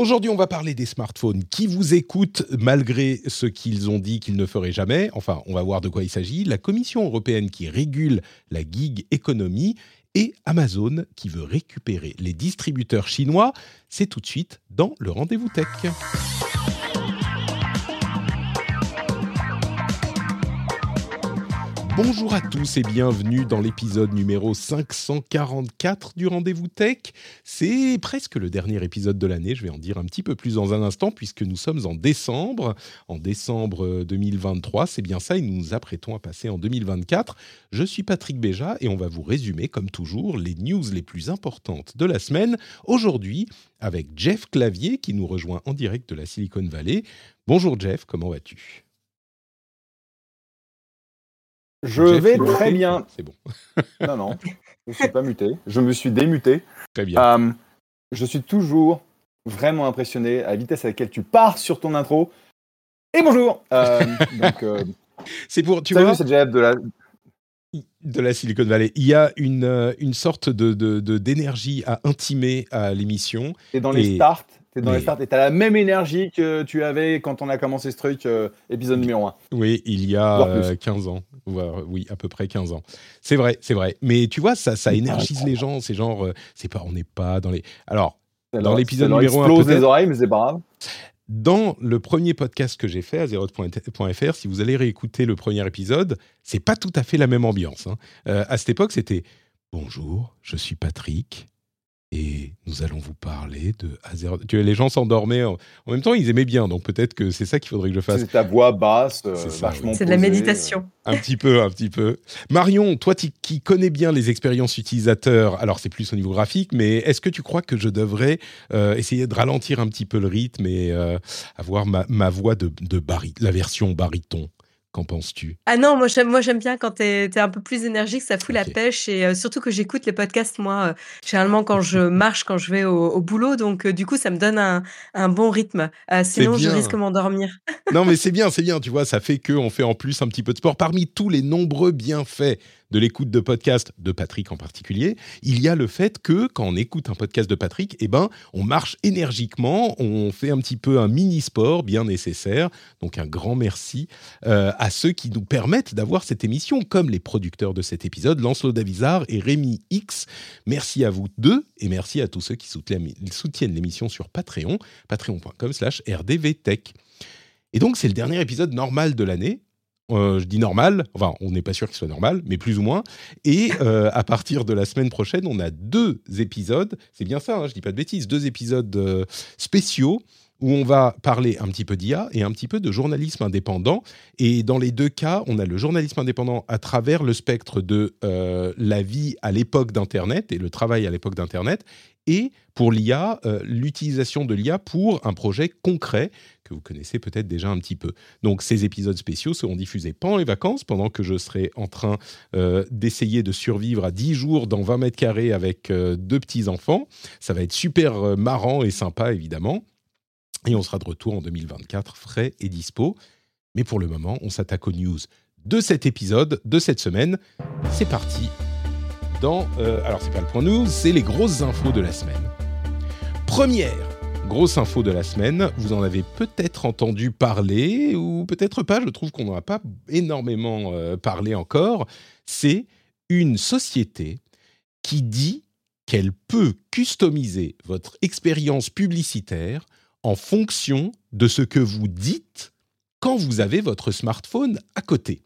Aujourd'hui, on va parler des smartphones qui vous écoutent malgré ce qu'ils ont dit qu'ils ne feraient jamais. Enfin, on va voir de quoi il s'agit. La Commission européenne qui régule la gig économie et Amazon qui veut récupérer les distributeurs chinois. C'est tout de suite dans le rendez-vous tech. Bonjour à tous et bienvenue dans l'épisode numéro 544 du Rendez-vous Tech. C'est presque le dernier épisode de l'année, je vais en dire un petit peu plus dans un instant puisque nous sommes en décembre, en décembre 2023, c'est bien ça et nous nous apprêtons à passer en 2024. Je suis Patrick Béja et on va vous résumer comme toujours les news les plus importantes de la semaine. Aujourd'hui avec Jeff Clavier qui nous rejoint en direct de la Silicon Valley. Bonjour Jeff, comment vas-tu? Je vais très bien. C'est bon. non, non, je ne suis pas muté. Je me suis démuté. Très bien. Euh, je suis toujours vraiment impressionné à la vitesse à laquelle tu pars sur ton intro. Et bonjour euh, euh, C'est pour, tu salut, vois, c'est Jeff de la... de la Silicon Valley. Il y a une, une sorte de, d'énergie à intimer à l'émission. Et dans les starts, T'es dans les starts et t'as la même énergie que tu avais quand on a commencé ce truc, épisode numéro 1. Oui, il y a 15 ans. Oui, à peu près 15 ans. C'est vrai, c'est vrai. Mais tu vois, ça, ça énergise les gens. C'est genre, c'est pas, on n'est pas dans les. Alors, dans l'épisode numéro 1. explose les oreilles, mais c'est pas grave. Dans le premier podcast que j'ai fait à si vous allez réécouter le premier épisode, c'est pas tout à fait la même ambiance. Hein. à cette époque, c'était Bonjour, je suis Patrick et nous allons vous parler de Tu les gens s'endormaient en... même temps, ils aimaient bien, donc peut-être que c'est ça qu'il faudrait que je fasse. C'est ta voix basse, euh, vachement. C'est de la méditation. Un petit peu, un petit peu. Marion, toi qui connais bien les expériences utilisateurs, alors c'est plus au niveau graphique, mais est-ce que tu crois que je devrais euh, essayer de ralentir un petit peu le rythme et euh, avoir ma, ma, voix de, de la version baryton Qu'en penses-tu? Ah non, moi j'aime, moi j'aime bien quand tu es, un peu plus énergique, ça fout la pêche et euh, surtout que j'écoute les podcasts moi euh, généralement quand je marche, quand je vais au, boulot, donc euh, du coup ça me donne un, un bon rythme. sinon je risque de m'endormir. non mais c'est bien, c'est bien, tu vois, ça fait que on fait en plus un petit peu de sport. Parmi tous les nombreux bienfaits de l'écoute de podcast de Patrick en particulier, il y a le fait que quand on écoute un podcast de Patrick, eh ben, on marche énergiquement, on fait un petit peu un mini sport bien nécessaire. Donc un grand merci euh, à ceux qui nous permettent d'avoir cette émission, comme les producteurs de cet épisode, Lancelot Davizard et Rémi X. Merci à vous deux et merci à tous ceux qui soutiennent l'émission sur Patreon, patreon.com/slash rdvtech. Et donc c'est le dernier épisode normal de l'année. Euh, je dis normal, enfin on n'est pas sûr qu'il soit normal, mais plus ou moins. Et euh, à partir de la semaine prochaine, on a deux épisodes, c'est bien ça, hein, je dis pas de bêtises, deux épisodes euh, spéciaux où on va parler un petit peu d'IA et un petit peu de journalisme indépendant. Et dans les deux cas, on a le journalisme indépendant à travers le spectre de la vie à l'époque d'Internet et le travail à l'époque d'Internet, et pour l'IA, euh, l'utilisation de l'IA pour un projet concret que vous connaissez peut-être déjà un petit peu. Donc ces épisodes spéciaux seront diffusés pendant les vacances, pendant que je serai en train euh, d'essayer de survivre à 10 jours dans 20 mètres carrés avec euh, deux petits-enfants. Ça va être super marrant et sympa, évidemment. Et on sera de retour en 2024, frais et dispo. Mais pour le moment, on s'attaque aux news de cet épisode, de cette semaine. C'est parti dans... Euh, alors, c'est pas le point news, c'est les grosses infos de la semaine. Première grosse info de la semaine, vous en avez peut-être entendu parler, ou peut-être pas, je trouve qu'on n'en a pas énormément euh, parlé encore, c'est une société qui dit qu'elle peut customiser votre expérience publicitaire en fonction de ce que vous dites quand vous avez votre smartphone à côté.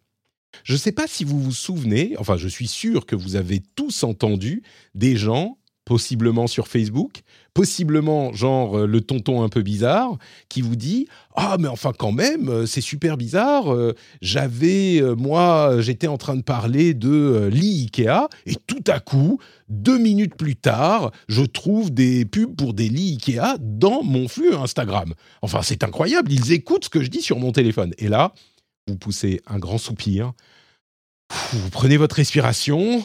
Je ne sais pas si vous vous souvenez, enfin je suis sûr que vous avez tous entendu des gens, possiblement sur Facebook, possiblement genre euh, le tonton un peu bizarre, qui vous dit ah mais enfin quand même euh, c'est super bizarre. Euh, j'avais moi j'étais en train de parler de lit Ikea et tout à coup deux minutes plus tard je trouve des pubs pour des lits Ikea dans mon flux Instagram. Enfin c'est incroyable ils écoutent ce que je dis sur mon téléphone et là vous poussez un grand soupir, vous prenez votre respiration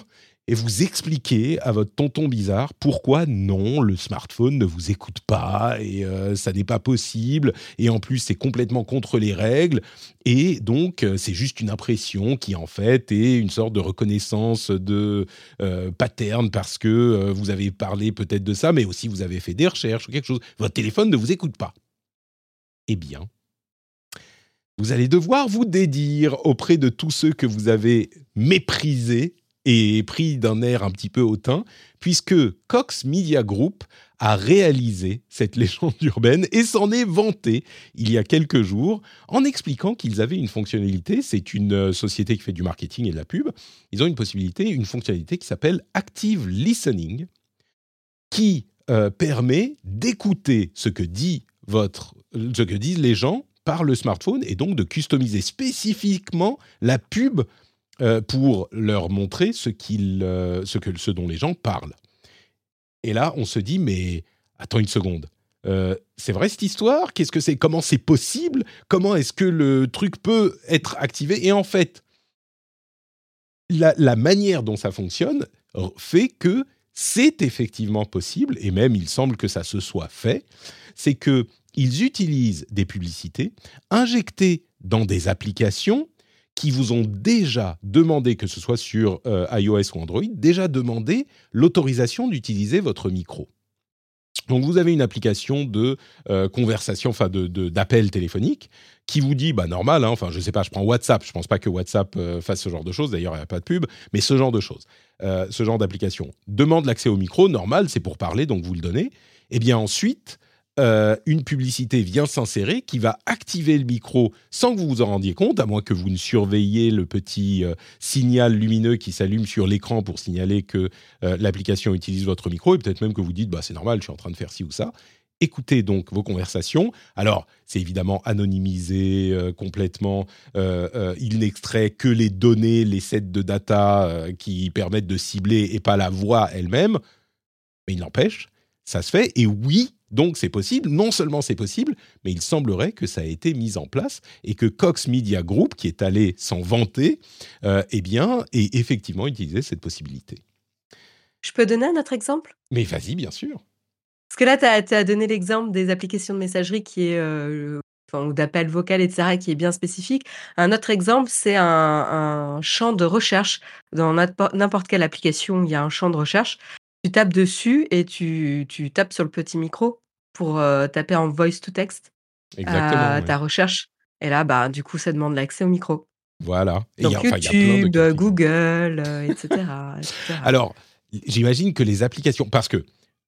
et vous expliquez à votre tonton bizarre pourquoi non, le smartphone ne vous écoute pas et euh, ça n'est pas possible et en plus c'est complètement contre les règles et donc euh, c'est juste une impression qui en fait est une sorte de reconnaissance de euh, pattern parce que vous avez parlé peut-être de ça mais aussi vous avez fait des recherches ou quelque chose. Votre téléphone ne vous écoute pas. Eh bien, vous allez devoir vous dédire auprès de tous ceux que vous avez méprisés et pris d'un air un petit peu hautain, puisque Cox Media Group a réalisé cette légende urbaine et s'en est vanté il y a quelques jours en expliquant qu'ils avaient une fonctionnalité, c'est une euh, société qui fait du marketing et de la pub, ils ont une possibilité, une fonctionnalité qui s'appelle Active Listening, qui euh, permet d'écouter votre, ce que disent les gens par le smartphone et donc de customiser spécifiquement la pub euh, pour leur montrer ce, euh, ce, que, ce dont les gens parlent. Et là, on se dit, mais attends une seconde. Euh, c'est vrai cette histoire? Qu'est-ce que c'est? Comment c'est possible? Comment est-ce que le truc peut être activé? Et en fait, la, la, manière dont ça fonctionne fait que c'est effectivement possible, et même il semble que ça se soit fait, c'est que ils utilisent des publicités injectées dans des applications qui vous ont déjà demandé, que ce soit sur euh, iOS ou Android, déjà demandé l'autorisation d'utiliser votre micro. Donc vous avez une application de euh, conversation, enfin de, d'appel téléphonique, qui vous dit, bah normal, hein, enfin je sais pas, je prends WhatsApp, je pense pas que WhatsApp euh, fasse ce genre de choses, d'ailleurs il n'y a pas de pub, mais ce genre de choses, ce genre d'application demande l'accès au micro, normal, c'est pour parler, donc vous le donnez. Et eh bien ensuite, euh, une publicité vient s'insérer qui va activer le micro sans que vous vous en rendiez compte, à moins que vous ne surveilliez le petit euh, signal lumineux qui s'allume sur l'écran pour signaler que euh, l'application utilise votre micro, et peut-être même que vous dites, bah, c'est normal, je suis en train de faire ci ou ça. Écoutez donc vos conversations. Alors, c'est évidemment anonymisé complètement. il n'extrait que les données, les sets de data qui permettent de cibler et pas la voix elle-même. Mais il n'empêche, ça se fait. Et oui, donc c'est possible, non seulement c'est possible, mais il semblerait que ça a été mis en place et que Cox Media Group, qui est allé s'en vanter, euh, eh bien, ait effectivement utilisé cette possibilité. Je peux donner un autre exemple? Mais vas-y, bien sûr. Parce que là, tu as, donné l'exemple des applications de messagerie qui est, euh, ou d'appel vocal, etc., qui est bien spécifique. Un autre exemple, c'est un, un champ de recherche. Dans n'importe quelle application, il y a un champ de recherche. Tu tapes dessus et tu tu tapes sur le petit micro pour, euh, taper en voice to text, Exactement, ta recherche et là, bah, du coup, ça demande l'accès au micro. Voilà Donc YouTube, Google, euh, etc., Alors, j'imagine que les applications parce que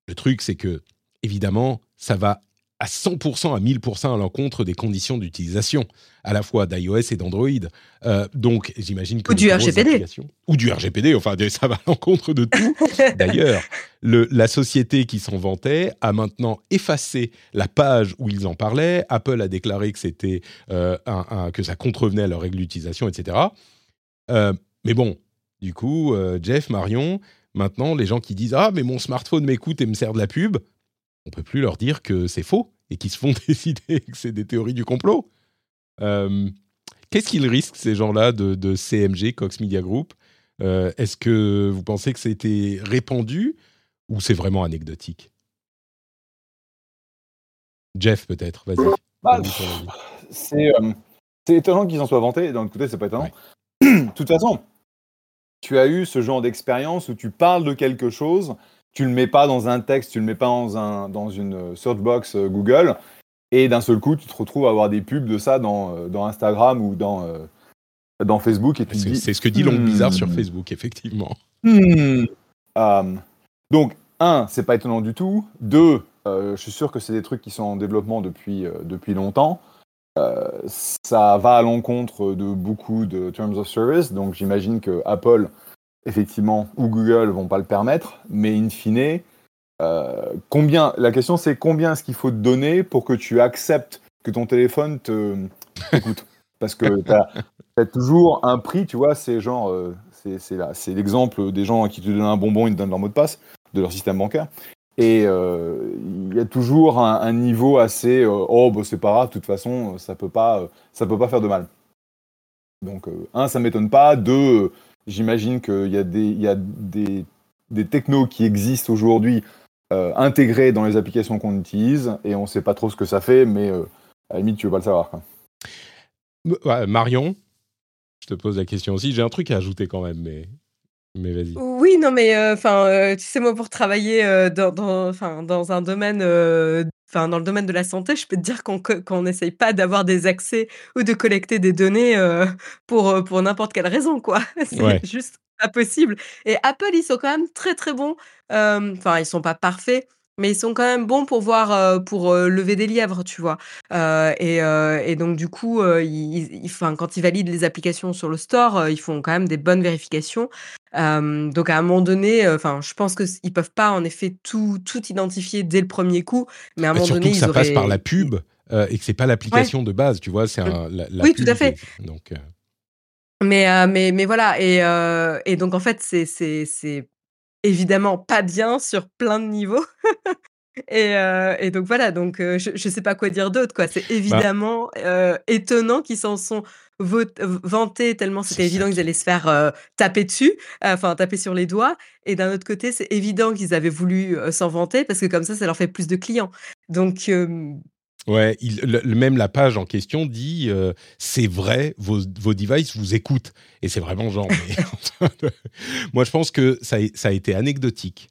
le truc, c'est que évidemment, ça va à 100%, à 1000% à l'encontre des conditions d'utilisation, à la fois d'iOS et d'Android. Euh, donc, j'imagine que... Ou du RGPD. Ou du RGPD, enfin, ça va à l'encontre de tout. D'ailleurs, la société qui s'en vantait a maintenant effacé la page où ils en parlaient. Apple a déclaré que, c'était, euh, un, que ça contrevenait à leurs règles d'utilisation, etc. Euh, mais bon, du coup, Jeff, Marion, maintenant, les gens qui disent « Ah, mais mon smartphone m'écoute et me sert de la pub », on peut plus leur dire que c'est faux et qu'ils se font décider que c'est des théories du complot. Euh, qu'est-ce qu'ils risquent, ces gens-là, de, CMG, Cox Media Group? Euh, Est-ce que vous pensez que c'était répandu ou c'est vraiment anecdotique? Jeff, peut-être, vas-y. Bah, euh, c'est étonnant qu'ils en soient vantés, d'un côté, c'est pas étonnant. De toute façon, tu as eu ce genre d'expérience où tu parles de quelque chose tu le mets pas dans un texte, tu le mets pas dans, un, dans une search box euh, Google, et d'un seul coup, tu te retrouves à avoir des pubs de ça dans, euh, dans Instagram ou dans, euh, dans Facebook. C'est ce que dit Long Bizarre sur hmm. Facebook, effectivement. Hmm. donc, un, c'est pas étonnant du tout. Deux, je suis sûr que c'est des trucs qui sont en développement depuis, depuis longtemps. ça va à l'encontre de beaucoup de terms of service, donc j'imagine que Apple effectivement, ou Google vont pas le permettre, mais in fine, euh, combien, la question c'est combien est-ce qu'il faut te donner pour que tu acceptes que ton téléphone te écoute Parce que tu as, toujours un prix, tu vois, c'est genre, euh, c'est l'exemple des gens qui te donnent un bonbon, ils te donnent leur mot de passe de leur système bancaire. Et euh, il y a toujours un, niveau assez, oh, bah, c'est pas grave, de toute façon, ça peut peut pas faire de mal. Donc, un, ça m'étonne pas. Deux, j'imagine qu'il y a des, il y a des, des technos qui existent aujourd'hui euh, intégrés dans les applications qu'on utilise et on ne sait pas trop ce que ça fait, mais euh, à la limite, tu veux pas le savoir. Quoi. Marion, je te pose la question aussi. J'ai un truc à ajouter quand même, mais mais vas-y. Oui, non, mais enfin, tu sais, moi, pour travailler dans, dans, dans un domaine, enfin, dans le domaine de la santé, je peux te dire qu'on n'essaye pas d'avoir des accès ou de collecter des données pour, pour n'importe quelle raison, quoi. C'est juste pas possible. Et Apple, ils sont quand même très, très bons. Enfin, ils sont pas parfaits mais ils sont quand même bons pour voir, pour lever des lièvres, tu vois. et, et, donc du coup, ils, quand ils valident les applications sur le store, ils font quand même des bonnes vérifications. donc à un moment donné, enfin, je pense que ils peuvent pas en effet tout tout identifier dès le premier coup, mais à un moment donné, que ça passe par la pub et que c'est pas l'application de base, tu vois. C'est mmh. la, oui, tout à fait. Donc mais, mais, mais voilà, et, et donc en fait, c'est évidemment pas bien sur plein de niveaux. et, et, donc voilà, donc je ne sais pas quoi dire d'autre. quoi. C'est bah évidemment étonnant qu'ils s'en sont vantés tellement c'était évident qu'ils allaient se faire taper dessus, enfin taper sur les doigts. Et d'un autre côté, c'est évident qu'ils avaient voulu s'en vanter parce que comme ça, ça leur fait plus de clients. Donc Ouais, même la page en question dit c'est vrai, vos, vos devices vous écoutent. Et c'est vraiment genre. Moi, je pense que ça, ça a été anecdotique.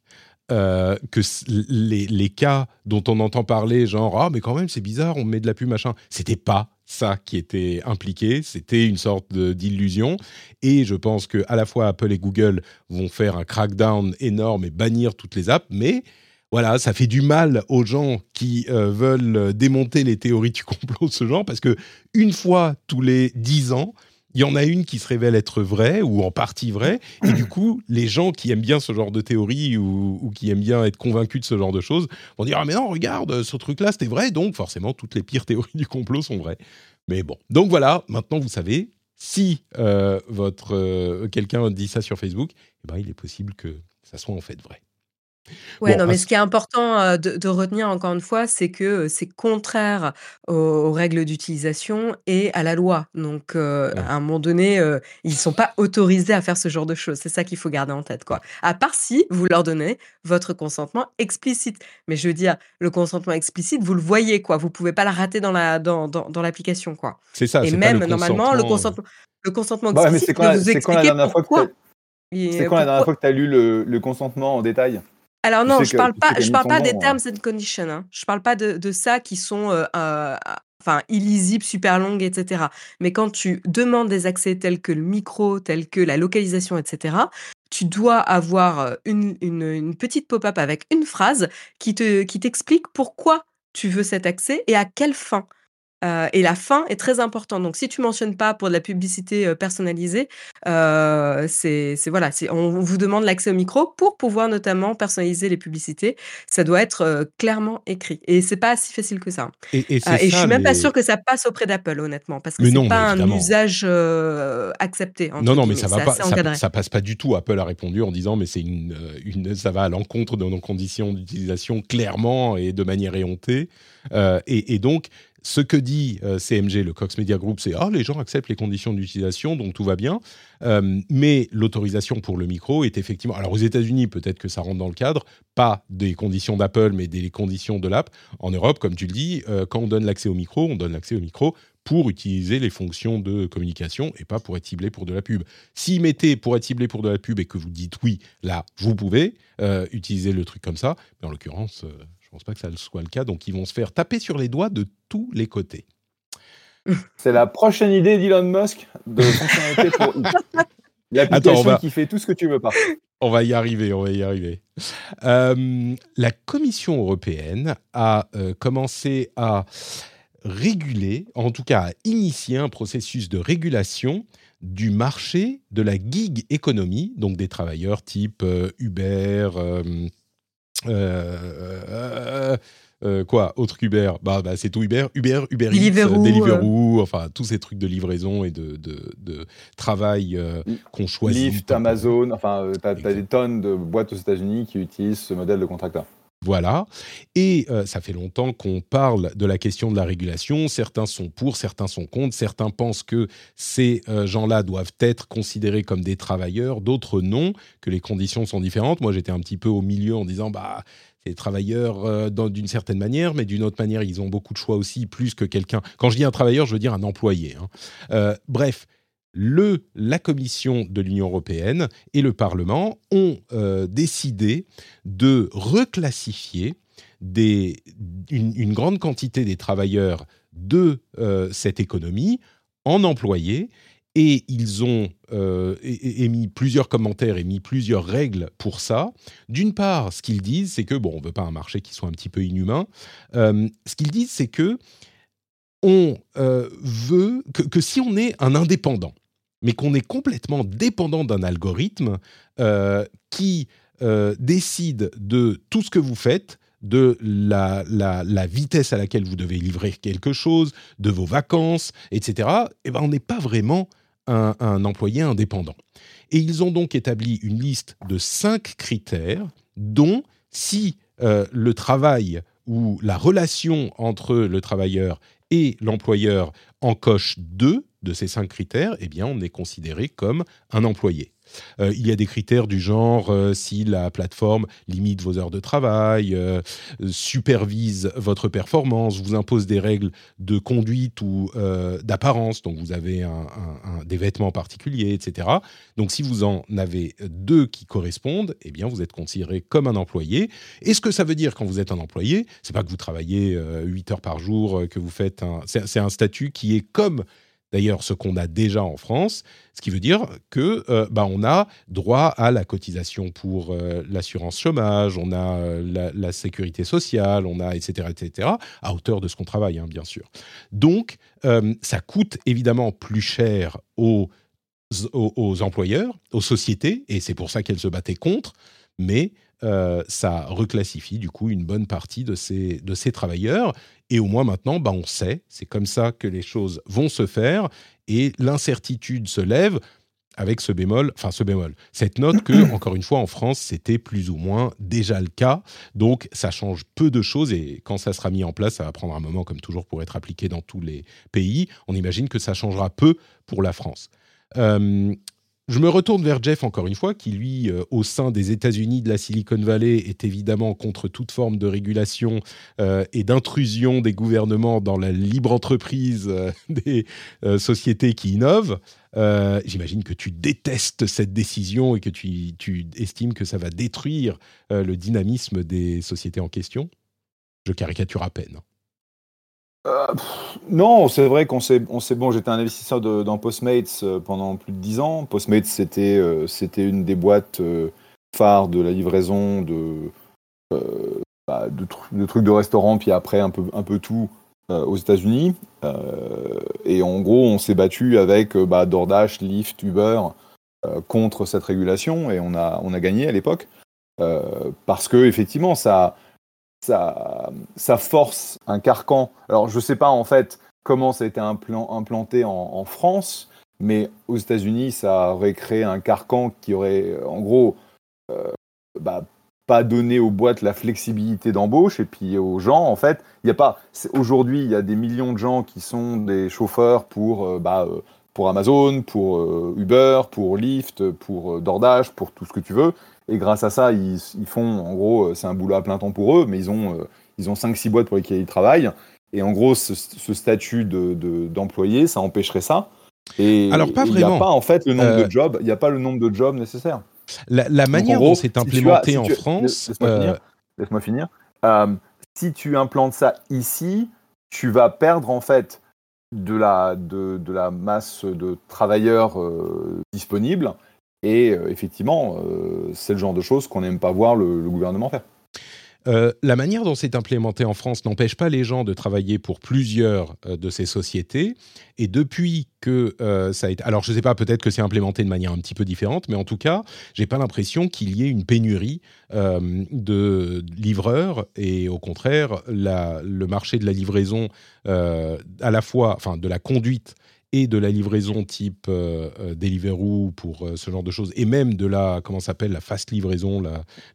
que les, les, cas dont on entend parler, genre ah mais quand même c'est bizarre, on met de la pub machin, c'était pas ça qui était impliqué, c'était une sorte d'illusion. Et je pense que à la fois Apple et Google vont faire un crackdown énorme et bannir toutes les apps, mais voilà, ça fait du mal aux gens qui euh, veulent démonter les théories du complot de ce genre, parce que une fois tous les dix ans, il y en a une qui se révèle être vraie ou en partie vraie, et du coup, les gens qui aiment bien ce genre de théorie ou, qui aiment bien être convaincus de ce genre de choses vont dire ah mais non regarde ce truc-là c'était vrai, donc forcément toutes les pires théories du complot sont vraies. Mais bon, donc voilà, maintenant vous savez, si euh, votre euh, quelqu'un dit ça sur Facebook, eh ben, il est possible que ça soit en fait vrai. Ouais, non, mais ce qui est important, de retenir encore une fois, c'est que, c'est contraire aux règles d'utilisation et à la loi. Donc, à un moment donné, ils ils sont pas autorisés à faire ce genre de choses. C'est ça qu'il faut garder en tête, quoi. À part si vous leur donnez votre consentement explicite. Mais je veux dire, le consentement explicite, vous le voyez, quoi. Vous pouvez pas le rater dans la dans dans l'application, quoi. C'est ça, Et même normalement, le consentement le consentement bah explicite doit vous expliquer pourquoi c'est quand la dernière fois que tu as lu le le consentement en détail? Alors non, je parle pas, je parle pas des terms and conditions. Hein. Je parle pas de, de ça qui sont euh, euh, enfin illisibles, super longues, etc. Mais quand tu demandes des accès tels que le micro, tels que la localisation, etc. Tu dois avoir euh, une, une, une petite pop-up avec une phrase qui te qui t'explique pourquoi tu veux cet accès et à quelle fin. Euh, et la fin est très importante. Donc, si tu mentionnes pas pour de la publicité euh, personnalisée, euh, c'est voilà, on vous demande l'accès au micro pour pouvoir notamment personnaliser les publicités. Ça doit être clairement écrit. Et c'est pas si facile que ça. Et, et, je suis même pas sûr que ça passe auprès d'Apple, honnêtement, parce que c'est pas un usage accepté. Non, non, mais ça va pas, ça, passe pas du tout. Apple a répondu en disant, mais c'est une, une, ça va à l'encontre de nos conditions d'utilisation clairement et de manière éhontée. et, et donc, ce que dit euh, CMG, le Cox Media Group, c'est ah les gens acceptent les conditions d'utilisation, donc tout va bien. Euh, mais l'autorisation pour le micro est effectivement. Alors aux États-Unis, peut-être que ça rentre dans le cadre, pas des conditions d'Apple, mais des conditions de l'app. En Europe, comme tu le dis, euh, quand on donne l'accès au micro, on donne l'accès au micro pour utiliser les fonctions de communication et pas pour être ciblé pour de la pub. S'ils mettez pour être ciblé pour de la pub et que vous dites oui, là, vous pouvez utiliser le truc comme ça. Mais en l'occurrence je pense pas que ça soit le cas. Donc, ils vont se faire taper sur les doigts de tous les côtés. C'est la prochaine idée d'Elon Musk de fonctionnalité pour L'application qui fait tout ce que tu veux pas. On va y arriver, on va y arriver. Euh, la Commission européenne a euh, commencé à réguler, en tout cas à initier un processus de régulation du marché de la gig économie, donc des travailleurs type euh, Uber, euh, euh, euh, quoi autre qu'Uber? Bah, bah, c'est tout Uber. Uber Uber Eats Deliveroo enfin tous ces trucs de livraison et de, de, travail qu'on choisit. Lyft Amazon enfin tu as, des tonnes de boîtes aux États-Unis qui utilisent ce modèle de contracteur Voilà. Et euh, ça fait longtemps qu'on parle de la question de la régulation. Certains sont pour, certains sont contre. Certains pensent que ces euh, gens-là doivent être considérés comme des travailleurs, d'autres non, que les conditions sont différentes. Moi, j'étais un petit peu au milieu en disant, bah, des travailleurs euh, d'une certaine manière, mais d'une autre manière, ils ont beaucoup de choix aussi, plus que quelqu'un. Quand je dis un travailleur, je veux dire un employé. Hein. bref le, la Commission de l'Union européenne et le Parlement ont euh, décidé de reclassifier une, grande quantité des travailleurs de euh, cette économie en employés et ils ont euh, émis plusieurs commentaires, émis plusieurs règles pour ça. D'une part, ce qu'ils disent, c'est que, bon, on ne veut pas un marché qui soit un petit peu inhumain, ce qu'ils disent, c'est que on veut que, si on est un indépendant, mais qu'on est complètement dépendant d'un algorithme euh, qui euh, décide de tout ce que vous faites, de la, vitesse à laquelle vous devez livrer quelque chose, de vos vacances, etc., eh ben, on n'est pas vraiment un, employé indépendant. Et ils ont donc établi une liste de cinq critères, dont si euh, le travail ou la relation entre le travailleur et l'employeur en coche deux, de ces cinq critères, eh bien, on est considéré comme un employé. Euh, il y a des critères du genre euh, si la plateforme limite vos heures de travail, euh, supervise votre performance, vous impose des règles de conduite ou d'apparence, donc vous avez des vêtements particuliers, etc. Donc si vous en avez deux qui correspondent, eh bien vous êtes considéré comme un employé. Et ce que ça veut dire quand vous êtes un employé, c'est pas que vous travaillez 8 heures par jour, que vous faites. C'est un statut qui est comme d'ailleurs ce qu'on a déjà en France, ce qui veut dire que euh, bah, on a droit à la cotisation pour euh, l'assurance chômage, on a euh, la, sécurité sociale, on a etc etc à hauteur de ce qu'on travaille hein, bien sûr. Donc ça coûte évidemment plus cher aux, aux, employeurs, aux sociétés, et c'est pour ça qu'elles se battaient contre, mais ça reclassifie du coup une bonne partie de ces, de ces travailleurs. Et au moins maintenant, bah, on sait, c'est comme ça que les choses vont se faire, et l'incertitude se lève avec ce bémol, enfin ce bémol, cette note que, encore une fois, en France, c'était plus ou moins déjà le cas. Donc, ça change peu de choses et quand ça sera mis en place, ça va prendre un moment, comme toujours, pour être appliqué dans tous les pays. On imagine que ça changera peu pour la France. Euh, je me retourne vers Jeff encore une fois, qui lui, euh, au sein des États-Unis de la Silicon Valley, est évidemment contre toute forme de régulation euh, et d'intrusion des gouvernements dans la libre entreprise euh, des sociétés qui innovent. J'imagine que tu détestes cette décision et que tu, tu estimes que ça va détruire le dynamisme des sociétés en question. Je caricature à peine. Euh, non, c'est vrai qu'on sait, on bon. J'étais un investisseur dans Postmates euh, pendant plus de 10 ans. Postmates, c'était euh, c'était une des boîtes phares de la livraison de, bah, de, trucs de restaurant, puis après un peu, un peu tout aux États-Unis. et en gros, on s'est battu avec bah, DoorDash, Lyft, Uber contre cette régulation et on a, on a gagné à l'époque. parce que effectivement, ça ça, ça force un carcan. Alors, je ne sais pas en fait comment ça a été implanté en, France, mais aux États-Unis, ça aurait créé un carcan qui aurait, en gros, euh, bah, pas donné aux boîtes la flexibilité d'embauche et puis aux gens, en fait, il n'y a pas. Aujourd'hui, il y a des millions de gens qui sont des chauffeurs pour, euh, bah, euh, pour Amazon, pour Uber, pour Lyft, pour DoorDash, pour tout ce que tu veux. Et grâce à ça, ils, font, en gros, euh, c'est un boulot à plein temps pour eux, mais ils ont, euh, ils ont 5-6 boîtes pour lesquelles ils travaillent. Et en gros, ce, statut d'employé, de, ça empêcherait ça. Et Alors, pas Il n'y a pas, en fait, le nombre de euh, jobs, il n'y a pas le nombre de jobs nécessaires. La, manière dont c'est implémenté en France. Laisse-moi finir. si tu implantes ça ici, tu vas perdre, en fait, de la, de, de la masse de travailleurs disponibles et euh, effectivement, euh, c'est le genre de choses qu'on n'aime pas voir le, gouvernement faire. Euh, la manière dont c'est implémenté en France n'empêche pas les gens de travailler pour plusieurs de ces sociétés. Et depuis que ça a été, alors je ne sais pas, peut-être que c'est implémenté de manière un petit peu différente, mais en tout cas, j'ai pas l'impression qu'il y ait une pénurie de livreurs. Et au contraire, le marché de la livraison, à la fois, enfin de la conduite et de la livraison type Deliveroo pour ce genre de choses, et même de la, comment s'appelle, la fast livraison,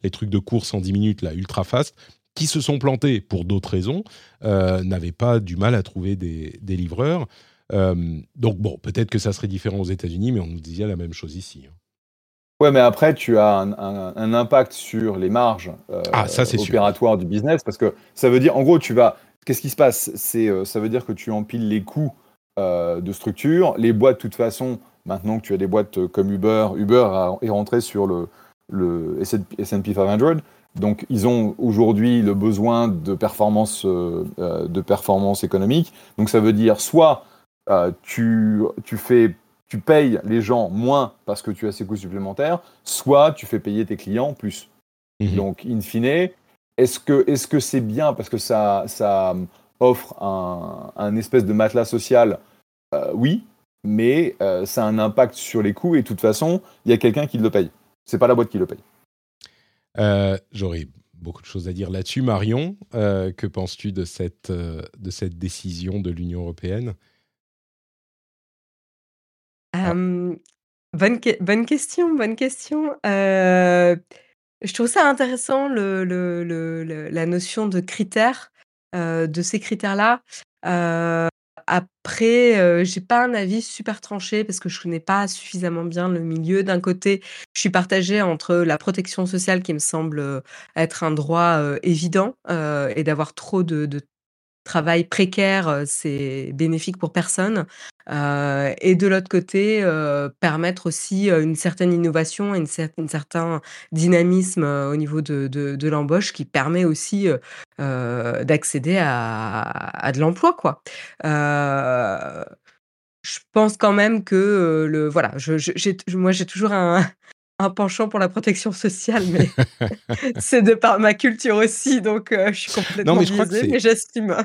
les trucs de course en 10 minutes, la ultra fast, qui se sont plantés pour d'autres raisons, n'avaient pas du mal à trouver des, livreurs. donc bon, peut-être que ça serait différent aux États-Unis, mais on nous disait la même chose ici. Hein. Ouais, mais après, tu as un, impact sur les marges ah, opératoires du business, parce que ça veut dire, en gros, tu vas Qu'est-ce qui se passe? C'est, euh, Ça veut dire que tu empiles les coûts euh, de structure. Les boîtes, de toute façon, maintenant que tu as des boîtes euh, comme Uber, Uber est rentré sur le, le S&P 500. Donc, ils ont aujourd'hui le besoin de performance, de performance économique. Donc, ça veut dire soit tu, tu, fais, tu payes les gens moins parce que tu as ces coûts supplémentaires, soit tu fais payer tes clients plus. Mmh Donc, in fine, est-ce que est-ce que c'est bien? Parce que ça, ça offre un, espèce de matelas social euh, Oui, mais euh, ça a un impact sur les coûts et de toute façon, il y a quelqu'un qui le paye. C'est pas la boîte qui le paye. Euh, j'aurais beaucoup de choses à dire là-dessus. Marion, que penses-tu de cette, de cette décision de l'Union européenne? Bonne, bonne question, bonne question. Je trouve ça intéressant le le le la notion de critères, de ces critères-là. après, euh, j'ai pas un avis super tranché parce que je connais pas suffisamment bien le milieu. D'un côté, je suis partagée entre la protection sociale qui me semble, être un droit, évident, et d'avoir trop de travail précaire, c'est bénéfique pour personne. Et de l'autre côté, permettre aussi, une certaine innovation et une certain dynamisme, au niveau de de l'embauche qui permet aussi, d'accéder à de l'emploi, quoi. je pense quand même que, le voilà, moi j'ai toujours un un penchant pour la protection sociale, mais c'est de par ma culture aussi, donc euh, je suis complètement non, mais je crois que mais j'estime.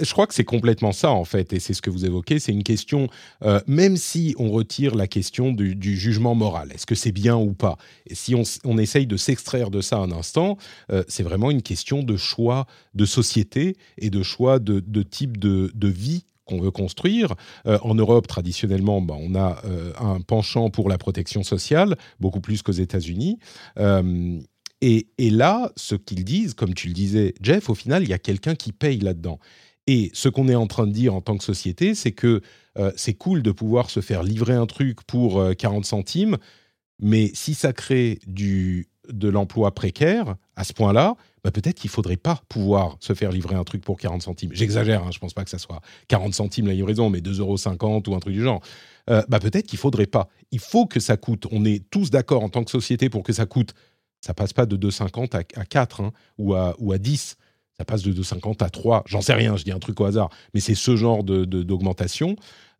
je crois que c'est complètement ça, en fait, et c'est ce que vous évoquez, c'est une question, euh, même si on retire la question du, jugement moral, est-ce que c'est bien ou pas Et si on, on, essaye de s'extraire de ça un instant, euh, c'est vraiment une question de choix de société et de choix de, de type de, de vie qu'on veut construire. Euh, en Europe, traditionnellement, bah, on a euh, un penchant pour la protection sociale, beaucoup plus qu'aux États-Unis. Euh, et, là, ce qu'ils disent, comme tu le disais, Jeff, au final, il y a quelqu'un qui paye là-dedans. Et ce qu'on est en train de dire en tant que société, c'est que c'est cool de pouvoir se faire livrer un truc pour 40 centimes, mais si ça crée du, de l'emploi précaire à ce point-là, bah, peut-être qu'il faudrait pas pouvoir se faire livrer un truc pour 40 centimes. J'exagère, hein, je pense pas que ça soit 40 centimes la livraison, mais 2,50 euros ou un truc du genre. Euh, bah, peut-être qu'il faudrait pas. Il faut que ça coûte. On est tous d'accord en tant que société pour que ça coûte. Ça passe pas de 2,50 à, à 4 hein, ou, à, ou à 10 ça passe de 2,50 à 3, j'en sais rien, je dis un truc au hasard, mais c'est ce genre d'augmentation. De,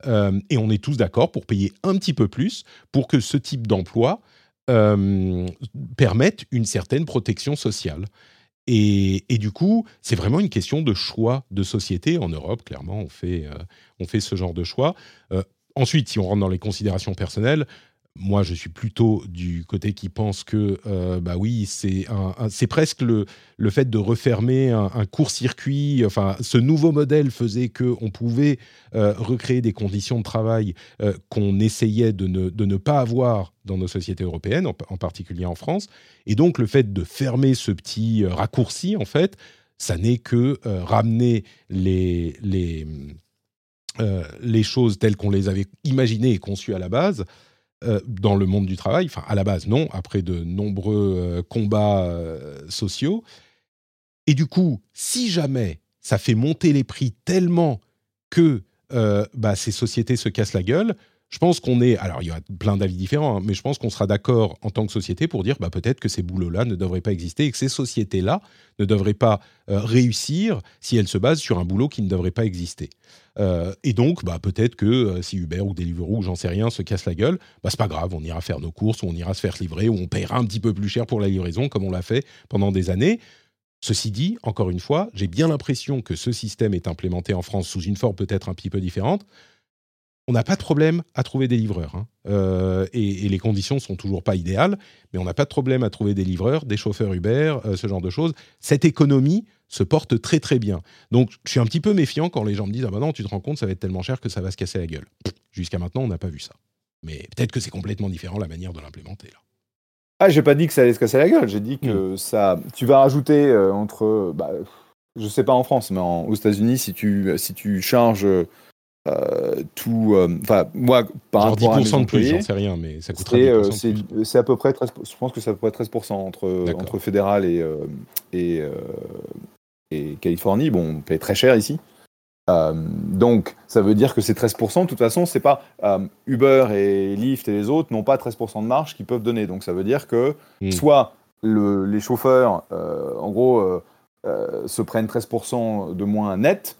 euh, et on est tous d'accord pour payer un petit peu plus pour que ce type d'emploi euh, permette une certaine protection sociale. Et, du coup, c'est vraiment une question de choix de société. En Europe, clairement, on fait, euh, on fait ce genre de choix. Euh, ensuite, si on rentre dans les considérations personnelles, moi, je suis plutôt du côté qui pense que, euh, bah oui, c'est presque le, fait de refermer un, court-circuit. Enfin, ce nouveau modèle faisait qu'on pouvait euh, recréer des conditions de travail euh, qu'on essayait de ne, pas avoir dans nos sociétés européennes, en, particulier en France. Et donc, le fait de fermer ce petit raccourci, en fait, ça n'est que ramener les choses telles qu'on les avait imaginées et conçues à la base euh, dans le monde du travail. Enfin, à la base, non, après de nombreux euh, combats euh, sociaux. Et du coup, si jamais ça fait monter les prix tellement que bah, ces sociétés se cassent la gueule, je pense qu'on est, alors il y a plein d'avis différents, hein, mais je pense qu'on sera d'accord en tant que société pour dire bah, peut-être que ces boulots-là ne devraient pas exister et que ces sociétés-là ne devraient pas euh, réussir si elles se basent sur un boulot qui ne devrait pas exister. Euh, et donc, bah, peut-être que euh, si Uber ou Deliveroo, j'en sais rien, se casse la gueule, bah, c'est pas grave, on ira faire nos courses, ou on ira se faire livrer, ou on payera un petit peu plus cher pour la livraison, comme on l'a fait pendant des années. Ceci dit, encore une fois, j'ai bien l'impression que ce système est implémenté en France sous une forme peut-être un petit peu différente on n'a pas de problème à trouver des livreurs. Hein. Euh, et, les conditions sont toujours pas idéales, mais on n'a pas de problème à trouver des livreurs, des chauffeurs Uber, euh, ce genre de choses. Cette économie se porte très très bien. Donc je suis un petit peu méfiant quand les gens me disent ah ben non tu te rends compte ça va être tellement cher que ça va se casser la gueule. Jusqu'à maintenant, on n'a pas vu ça. Mais peut-être que c'est complètement différent la manière de l'implémenter là. Ah, j'ai pas dit que ça allait se casser la gueule. J'ai dit que ça. Tu vas rajouter euh, entre. Bah, je sais pas en France, mais aux États-Unis, si tu, si tu charges euh, tout. Euh, enfin, moi, par rapport 10% de plus, j'en sais rien, mais ça coûtera C'est à peu près 13, Je pense que c'est à peu près 13% entre, entre fédéral et, et, et Californie. Bon, on paye très cher ici. Euh, donc, ça veut dire que ces 13%, de toute façon, c'est pas euh, Uber et Lyft et les autres n'ont pas 13% de marge qu'ils peuvent donner. Donc, ça veut dire que hmm. soit les chauffeurs, euh, en gros, se prennent 13% de moins net,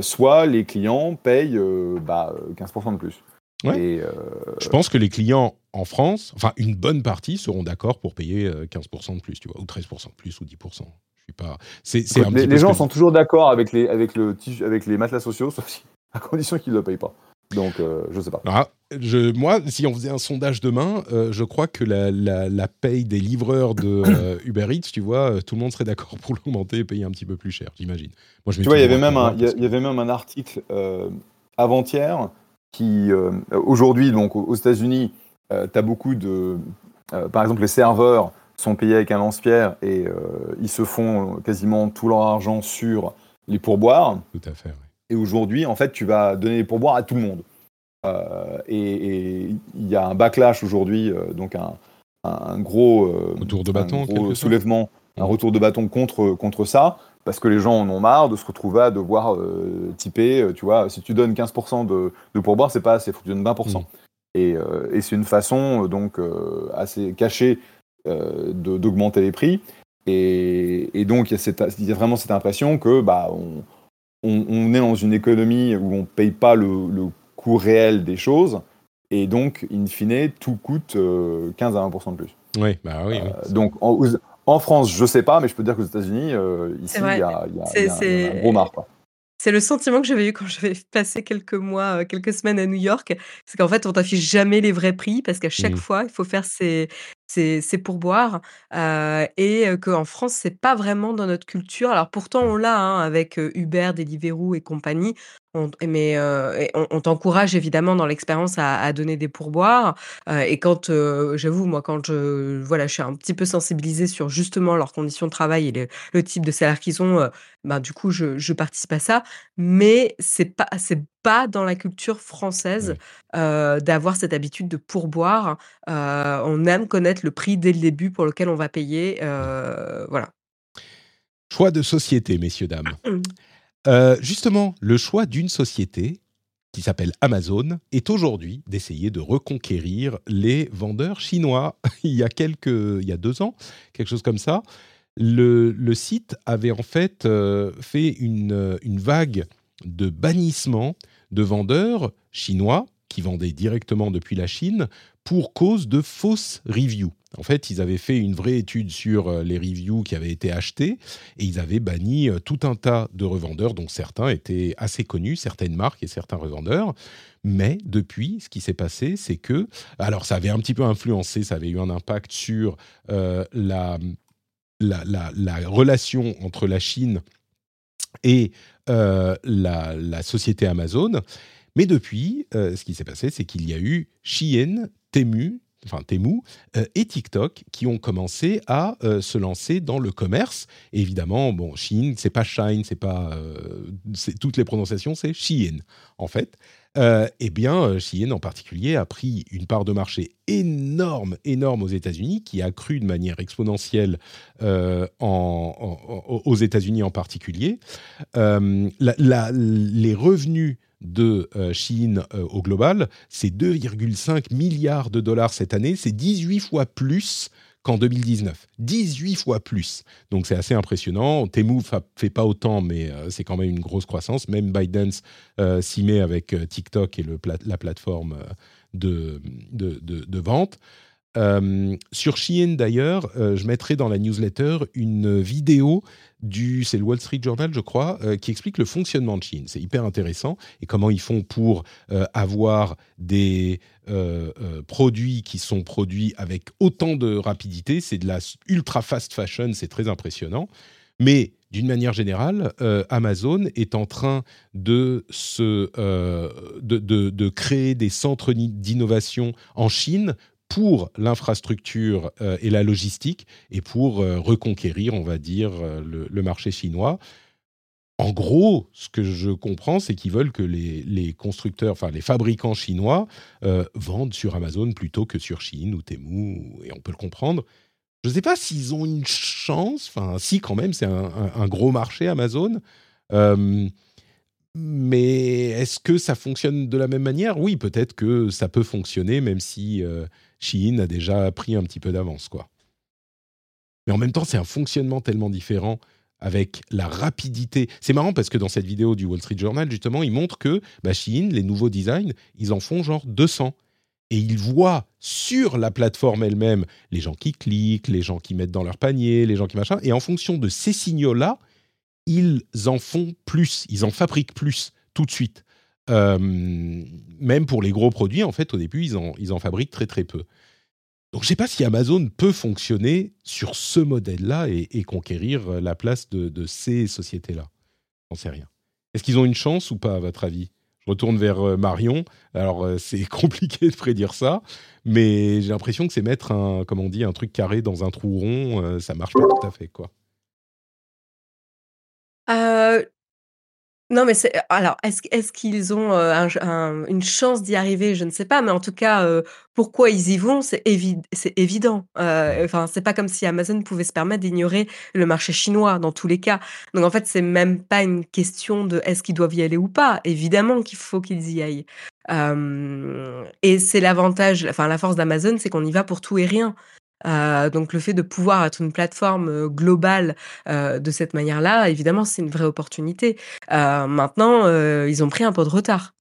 soit les clients payent bah, 15% de plus. Et, Je pense que les clients en France, enfin une bonne partie, seront d'accord pour payer 15% de plus, tu vois, ou 13% de plus, ou 10% pas. C'est, les, gens sont toujours d'accord avec les, avec, le, avec les matelas sociaux, sauf si, à condition qu'ils ne le payent pas. Donc, euh, je sais pas. Ah, je, moi, si on faisait un sondage demain, euh, je crois que la, la, paye des livreurs de euh, Uber Eats, tu vois, tout le monde serait d'accord pour l'augmenter et payer un petit peu plus cher, j'imagine. Moi, je tu vois, il y avait même un, il y, avait même un article avant-hier qui, aujourd'hui, donc aux États-Unis, tu as beaucoup de, par exemple, les serveurs sont payés avec un lance-pierre et euh, ils se font quasiment tout leur argent sur les pourboires. Tout à fait. Oui. Et aujourd'hui, en fait, tu vas donner les pourboires à tout le monde. Euh, et il y a un backlash aujourd'hui, euh, donc un, un gros, retour de bâton, gros soulèvement, un retour de bâton contre, contre ça, parce que les gens en ont marre de se retrouver à devoir typer. Tu vois, si tu donnes 15% de, de pourboire, c'est pas assez, il faut que tu donnes 20%. Mm. Et, et c'est une façon donc assez cachée euh, d'augmenter les prix. Et, donc, il y, a vraiment cette impression que bah, on, est dans une économie où on ne paye pas le, coût réel des choses. Et donc, in fine, tout coûte 15 euh, à 20% de plus. Oui, bah oui. Euh, donc, en, France, je ne sais pas, mais je peux dire qu'aux États-Unis, ici, il y, a, un gros marque. C'est le sentiment que j'avais eu quand j'avais passé quelques mois, quelques semaines à New York. C'est qu'en fait, on t'affiche jamais les vrais prix parce qu'à chaque mmh. fois, il faut faire ses, c'est pour boire et qu'en France, c'est pas vraiment dans notre culture. Alors pourtant, on l'a hein, avec Uber, Deliveroo et compagnie. On, mais on, t'encourage évidemment dans l'expérience à, donner des pourboires. et quand, j'avoue, moi, quand je, voilà, je suis un petit peu sensibilisée sur justement leurs conditions de travail et le, type de salaire qu'ils ont, ben, du coup, je, je, participe à ça. Mais c'est pas, c'est pas dans la culture française d'avoir cette habitude de pourboire. on aime connaître le prix dès le début pour lequel on va payer. voilà. Choix de société, messieurs, dames. Justement, le choix d'une société qui s'appelle Amazon est aujourd'hui d'essayer de reconquérir les vendeurs chinois. il y a quelques, il y a deux ans, quelque chose comme ça, le, site avait en fait fait une, une vague de bannissement de vendeurs chinois qui vendaient directement depuis la Chine pour cause de fausses reviews. En fait, ils avaient fait une vraie étude sur euh, les reviews qui avaient été achetées et ils avaient banni euh, tout un tas de revendeurs, dont certains étaient assez connus, certaines marques et certains revendeurs. Mais depuis, ce qui s'est passé, c'est que, alors ça avait un petit peu influencé, ça avait eu un impact sur euh, la, la, relation entre la Chine et la, société Amazon. Mais depuis, ce qui s'est passé, c'est qu'il y a eu Shein, Temu, enfin euh, et TikTok qui ont commencé à se lancer dans le commerce. évidemment, bon, Shein, c'est pas Shine, c'est pas toutes les prononciations, c'est Shein en fait. Euh, eh bien, Shein en particulier a pris une part de marché énorme, énorme aux États-Unis, qui a cru de manière exponentielle euh, aux États-Unis en particulier. Euh, les revenus de Shein au global, c'est 2,5 milliards de dollars cette année, c'est 18 fois plus qu'en 2019. 18 fois plus. Donc c'est assez impressionnant. Temu fait pas autant, mais euh, c'est quand même une grosse croissance. Même Biden euh, s'y met avec euh, TikTok et la plateforme de vente. Euh, sur Shein d'ailleurs, euh, je mettrai dans la newsletter une vidéo du, c'est le Wall Street Journal je crois, euh, qui explique le fonctionnement de Shein. C'est hyper intéressant et comment ils font pour avoir des produits qui sont produits avec autant de rapidité. C'est de la ultra fast fashion, c'est très impressionnant. Mais d'une manière générale, Amazon est en train de, se, de, de, créer des centres d'innovation en Chine pour l'infrastructure et la logistique et pour reconquérir, on va dire, le marché chinois en gros, ce que je comprends, c'est qu'ils veulent que les, constructeurs, enfin les fabricants chinois, euh, vendent sur Amazon plutôt que sur Chine ou Temu, et on peut le comprendre. Je ne sais pas s'ils ont une chance, enfin si quand même, c'est un, gros marché Amazon. Mais est-ce que ça fonctionne de la même manière? Oui, peut-être que ça peut fonctionner, même si euh, Chine a déjà pris un petit peu d'avance, quoi. Mais en même temps, c'est un fonctionnement tellement différent avec la rapidité. C'est marrant parce que dans cette vidéo du Wall Street Journal, justement, ils montrent que bah, les nouveaux designs, ils en font genre 200. Et ils voient sur la plateforme elle-même les gens qui cliquent, les gens qui mettent dans leur panier, les gens qui machin. Et en fonction de ces signaux-là, ils en font plus, ils en fabriquent plus tout de suite. Euh, même pour les gros produits, en fait, au début, ils en, ils en fabriquent très très peu. Donc je ne sais pas si Amazon peut fonctionner sur ce modèle-là et, conquérir la place de, ces sociétés-là. J'en sais rien. Est-ce qu'ils ont une chance ou pas, à votre avis? Je retourne vers euh, Marion. Alors euh, c'est compliqué de prédire ça, mais j'ai l'impression que c'est mettre un, comme on dit, un truc carré dans un trou rond. ça marche pas tout à fait, quoi. Non, mais c'est alors est-ce qu'ils ont, une chance d'y arriver? Je ne sais pas, mais en tout cas, pourquoi ils y vont, c'est évident. enfin, c'est pas comme si Amazon pouvait se permettre d'ignorer le marché chinois dans tous les cas. Donc en fait, c'est même pas une question de est-ce qu'ils doivent y aller ou pas? Évidemment qu'il faut qu'ils y aillent. et c'est l'avantage, enfin la force d'Amazon, c'est qu'on y va pour tout et rien. Euh, donc le fait de pouvoir être une plateforme euh, globale euh, de cette manière-là, évidemment, c'est une vraie opportunité. maintenant, ils ont pris un peu de retard.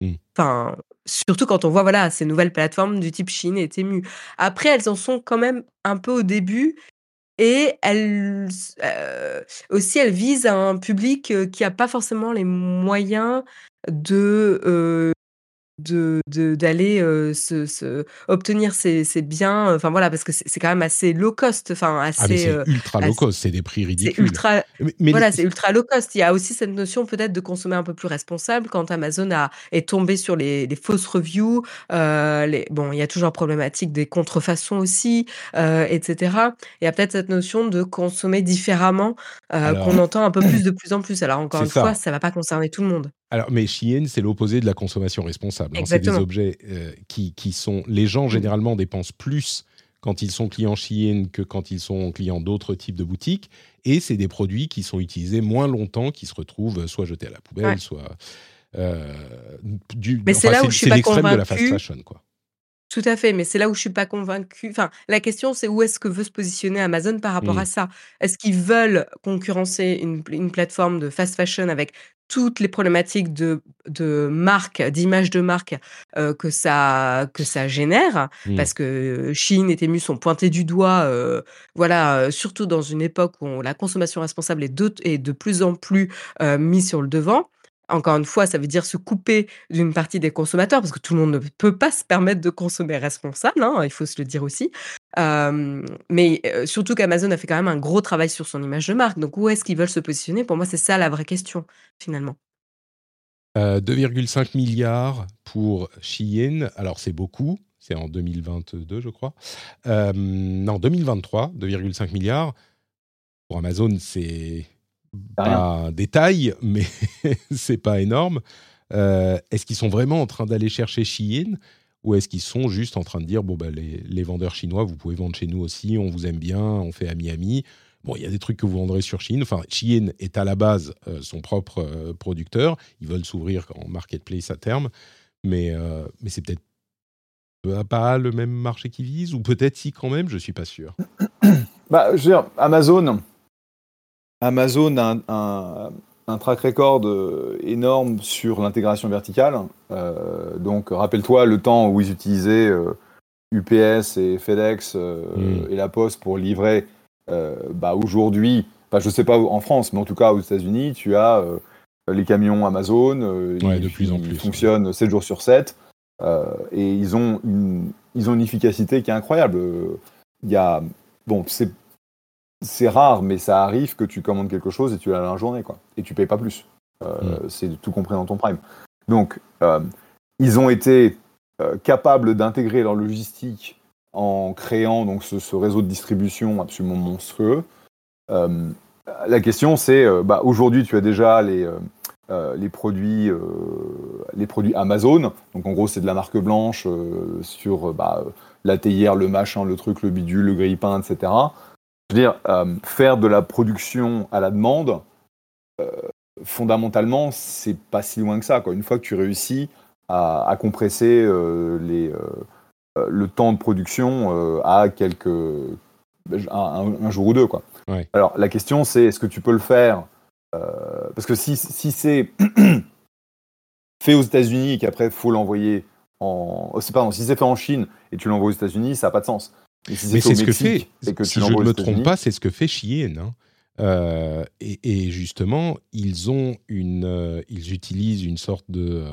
Mmh. Enfin, surtout quand on voit voilà ces nouvelles plateformes du type Chine et Temu. Après, elles en sont quand même un peu au début et elles aussi elles visent un public qui a pas forcément les moyens de de d'aller se, obtenir ces, biens enfin voilà parce que c'est quand même assez low cost enfin assez ah mais c'est ultra low cost c'est des prix ridicules. ultra voilà c'est ultra low cost. Il y a aussi cette notion peut-être de consommer un peu plus responsable quand Amazon a est tombé sur les, fausses reviews les bon il y a toujours problématique des contrefaçons aussi etc il y a peut-être cette notion de consommer différemment qu'on entend un peu plus de plus en plus. Alors encore une fois ça va pas concerner tout le monde alors, mais Shein, c'est l'opposé de la consommation responsable. Hein. C'est des objets euh, qui, qui, sont. Les gens, mm. généralement, dépensent plus quand ils sont clients Shein que quand ils sont clients d'autres types de boutiques. Et c'est des produits qui sont utilisés moins longtemps, qui se retrouvent soit jetés à la poubelle, soit. Euh, du, mais c'est là où je suis pas l'extrême de la fast fashion, quoi. Tout à fait, mais c'est là où je suis pas convaincue. Enfin, la question, c'est où est-ce que veut se positionner Amazon par rapport mm. à ça? Est-ce qu'ils veulent concurrencer une, une, plateforme de fast fashion avec toutes les problématiques de, de marque, d'image de marque euh, que, ça, que ça génère, mmh. parce que Chine et Temu sont pointés du doigt, euh, voilà, euh, surtout dans une époque où la consommation responsable est de, est de plus en plus mise sur le devant. Encore une fois, ça veut dire se couper d'une partie des consommateurs, parce que tout le monde ne peut pas se permettre de consommer responsable, hein, il faut se le dire aussi. mais surtout qu'Amazon a fait quand même un gros travail sur son image de marque. Donc où est-ce qu'ils veulent se positionner? Pour moi, c'est ça la vraie question, finalement. 2,5 milliards pour Shein. Alors c'est beaucoup, c'est en 2022, je crois. non, 2023, 2,5 milliards. Pour Amazon, c'est pas un détail, mais c'est pas énorme. Euh, est-ce qu'ils sont vraiment en train d'aller chercher Shein ou est-ce qu'ils sont juste en train de dire bon bah les, vendeurs chinois vous pouvez vendre chez nous aussi, on vous aime bien, on fait ami-ami. Bon, il y a des trucs que vous vendrez sur Shein. Enfin, Shein est à la base euh, son propre euh, producteur. Ils veulent s'ouvrir en marketplace à terme, mais mais c'est peut-être pas le même marché qu'ils visent ou peut-être si quand même, je suis pas sûr. bah, je veux dire, Amazon, Amazon a un, track record euh, énorme sur l'intégration verticale. Euh, donc, rappelle-toi le temps où ils utilisaient UPS euh, et FedEx mm. et La Poste pour livrer. bah, Aujourd'hui, je ne sais pas en France, mais en tout cas aux États-Unis, tu as les camions Amazon ouais, de plus en plus, fonctionnent 7 jours sur 7. et ils ont, une, ils ont une efficacité qui est incroyable. Il y a, bon, c'est c'est rare, mais ça arrive que tu commandes quelque chose et tu l'as la journée, quoi. Et tu payes pas plus. Euh, Mm. C'est tout compris dans ton Prime. Donc, euh, ils ont été euh, capables d'intégrer leur logistique en créant donc ce, ce réseau de distribution absolument monstrueux. La question, c'est, bah, aujourd'hui, tu as déjà les, les, produits, les produits Amazon. Donc, en gros, c'est de la marque blanche sur bah, la théière, le machin, le truc, le bidule, le grille-pain, etc. Je veux dire, euh, faire de la production à la demande, euh, fondamentalement, c'est pas si loin que ça. Quoi. Une fois que tu réussis à, à compresser euh, les, euh, le temps de production à quelques un, jour ou deux. Quoi. Ouais. Alors la question c'est est-ce que tu peux le faire Parce que si, si c'est fait aux États-Unis et qu'après il faut l'envoyer en. oh, pardon, si c'est fait en Chine et tu l'envoies aux États-Unis, ça n'a pas de sens. Et si Mais c'est ce que fait, Mexique et que si je ne me trompe pas, c'est ce que fait Shein. hein. Euh, et, et justement, ils ont une, euh, ils utilisent une sorte de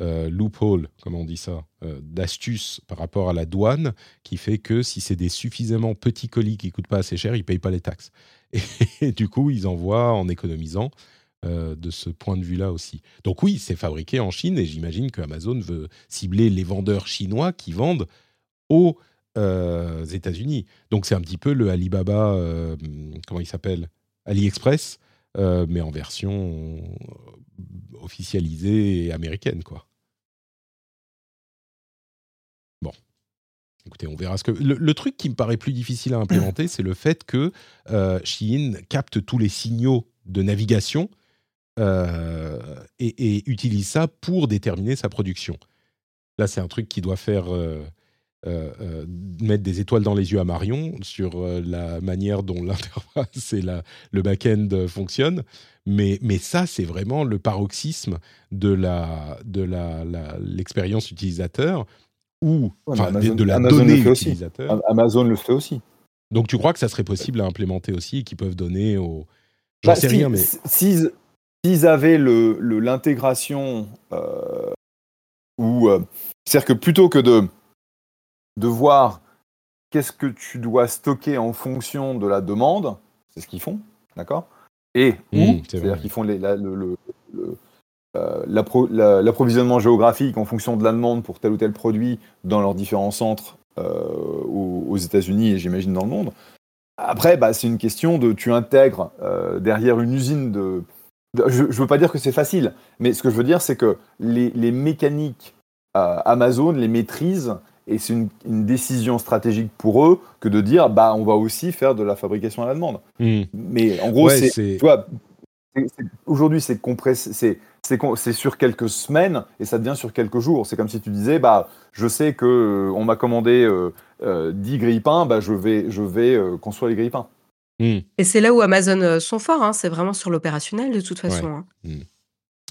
euh, loophole, comment on dit ça, d'astuce par rapport à la douane, qui fait que si c'est des suffisamment petits colis qui coûtent pas assez cher, ils payent pas les taxes. Et, du coup, ils envoient en économisant de ce point de vue-là aussi. Donc oui, c'est fabriqué en Chine et j'imagine que Amazon veut cibler les vendeurs chinois qui vendent aux euh, États-Unis. Donc c'est un petit peu le Alibaba, euh, comment il s'appelle AliExpress, euh, mais en version euh, officialisée et américaine, quoi. Bon. Écoutez, on verra ce que. Le, truc qui me paraît plus difficile à implémenter, c'est le fait que Shein capte tous les signaux de navigation et, utilise ça pour déterminer sa production. Là, c'est un truc qui doit faire euh, euh, mettre des étoiles dans les yeux à Marion sur euh, la manière dont l'interface et la, le back-end fonctionnent. Mais, mais ça, c'est vraiment le paroxysme de la de la, la- l'expérience utilisateur ou Ouais, de- Amazon- de la Amazon le donnée utilisateur. Am- Amazon le fait aussi. Donc tu crois que ça serait possible à implémenter aussi et qu'ils peuvent donner aux... J'en Bah, sais si- rien, mais... si- S'ils avaient le- le- l'intégration euh, euh, C'est-à-dire que plutôt que de, de voir qu'est-ce que tu dois stocker en fonction de la demande, c'est ce qu'ils font, d'accord? Et Mmh, c'est-à-dire qu'ils font les- la- le- le- le- euh, l'appro- la- l'approvisionnement géographique en fonction de la demande pour tel ou tel produit dans leurs différents centres euh, aux, aux États-Unis et j'imagine dans le monde. Après, bah, c'est une question de tu intègres euh, derrière une usine de. de- je ne veux pas dire que c'est facile, mais ce que je veux dire, c'est que les, les mécaniques Amazon les maîtrisent et c'est une, une décision stratégique pour eux que de dire bah on va aussi faire de la fabrication à la demande. Hmm. Mais en gros, Ouais, c'est c'est- tu vois, c'est- c'est- aujourd'hui c'est compressé, c'est c'est con- c'est sur quelques semaines et ça devient sur quelques jours. C'est comme si tu disais bah je sais que euh, on m'a commandé euh, euh, 10 grille-pains, bah je vais je vais euh, construire les grille-pains. Hmm. Et c'est là où Amazon euh, sont forts, hein, c'est vraiment sur l'opérationnel de toute façon. Ouais. hein.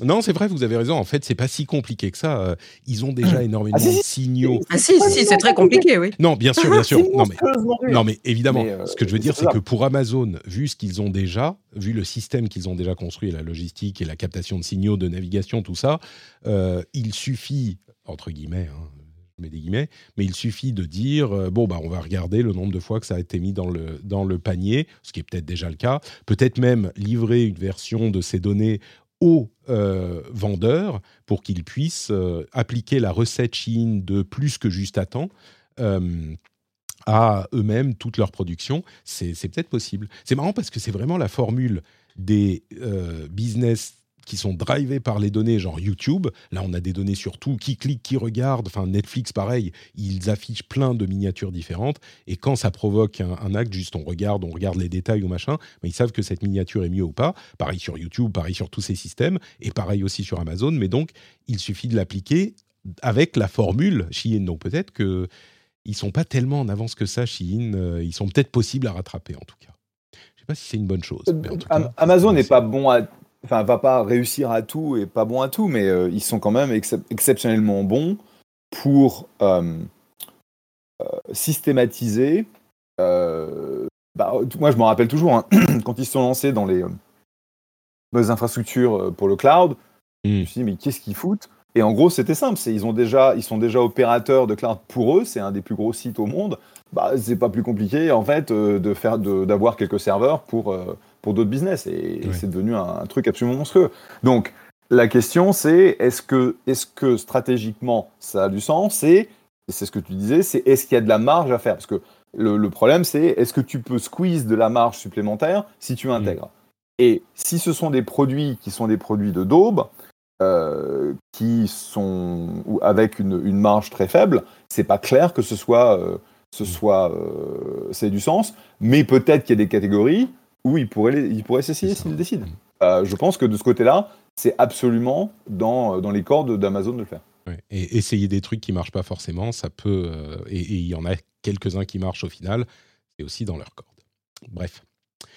Non, c'est vrai, vous avez raison. En fait, c'est pas si compliqué que ça. Euh, Ils ont déjà énormément Ah, si, si. de signaux. Ah si, si, c'est très compliqué, oui. Non, bien sûr, bien sûr. C'est Non, mais, non, évidemment, Mais, euh, ce que je veux dire, c'est que pour Amazon, vu ce qu'ils ont déjà, vu le système qu'ils ont déjà construit, la logistique et la captation de signaux de navigation, tout ça, euh, il suffit, entre guillemets, hein, je mets des guillemets, mais il suffit de dire, euh, bon, bah, on va regarder le nombre de fois que ça a été mis dans le, dans le panier, ce qui est peut-être déjà le cas, peut-être même livrer une version de ces données aux euh, vendeurs pour qu'ils puissent euh, appliquer la recette Chine de plus que juste à temps euh, à eux-mêmes toute leur production. C'est peut-être possible. C'est marrant parce que c'est vraiment la formule des business qui sont drivés par les données, genre YouTube. Là, on a des données sur tout, qui clique, qui regarde. Enfin, Netflix, pareil, ils affichent plein de miniatures différentes. Et quand ça provoque un, un acte, juste on regarde, on regarde les détails ou machin, mais ils savent que cette miniature est mieux ou pas. Pareil sur YouTube, pareil sur tous ces systèmes, et pareil aussi sur Amazon. Mais donc, il suffit de l'appliquer avec la formule Shein. Donc peut-être que ils sont pas tellement en avance que ça, Shein. Euh, ils sont peut-être possibles à rattraper, en tout cas. Je sais pas si c'est une bonne chose. mais en tout Am- cas, Amazon n'est pas bon à, enfin, va pas réussir à tout et pas bon à tout, mais euh, ils sont quand même excep- exceptionnellement bons pour euh, euh, systématiser. bah, moi, je me rappelle toujours hein, quand ils se sont lancés dans les, dans les infrastructures pour le cloud. Je me suis dit mais qu'est-ce qu'ils foutent? Et en gros, c'était simple. ils, ont déjà, ils sont déjà opérateurs de cloud pour eux. C'est un des plus gros sites au monde. Bah, c'est pas plus compliqué, en fait, euh, de faire, d'avoir quelques serveurs pour, euh, pour d'autres business. Et, c'est devenu un, truc absolument monstrueux. Donc, la question, c'est est-ce que, est que stratégiquement, ça a du sens? Et c'est ce que tu disais, c'est est-ce qu'il y a de la marge à faire? Parce que le, problème, c'est est-ce que tu peux squeeze de la marge supplémentaire si tu intègres? Et si ce sont des produits qui sont des produits de daube, euh, qui sont avec une, marge très faible, c'est pas clair que ce soit, ce soit, euh, c'est du sens. Mais peut-être qu'il y a des catégories où il pourrait, il pourrait s'essayer s'il décide. je pense que de ce côté-là, c'est absolument dans, dans les cordes d'Amazon de le faire. Et essayer des trucs qui marchent pas forcément, ça peut. et il y en a quelques-uns qui marchent au final, c'est aussi dans leur cordes. Bref.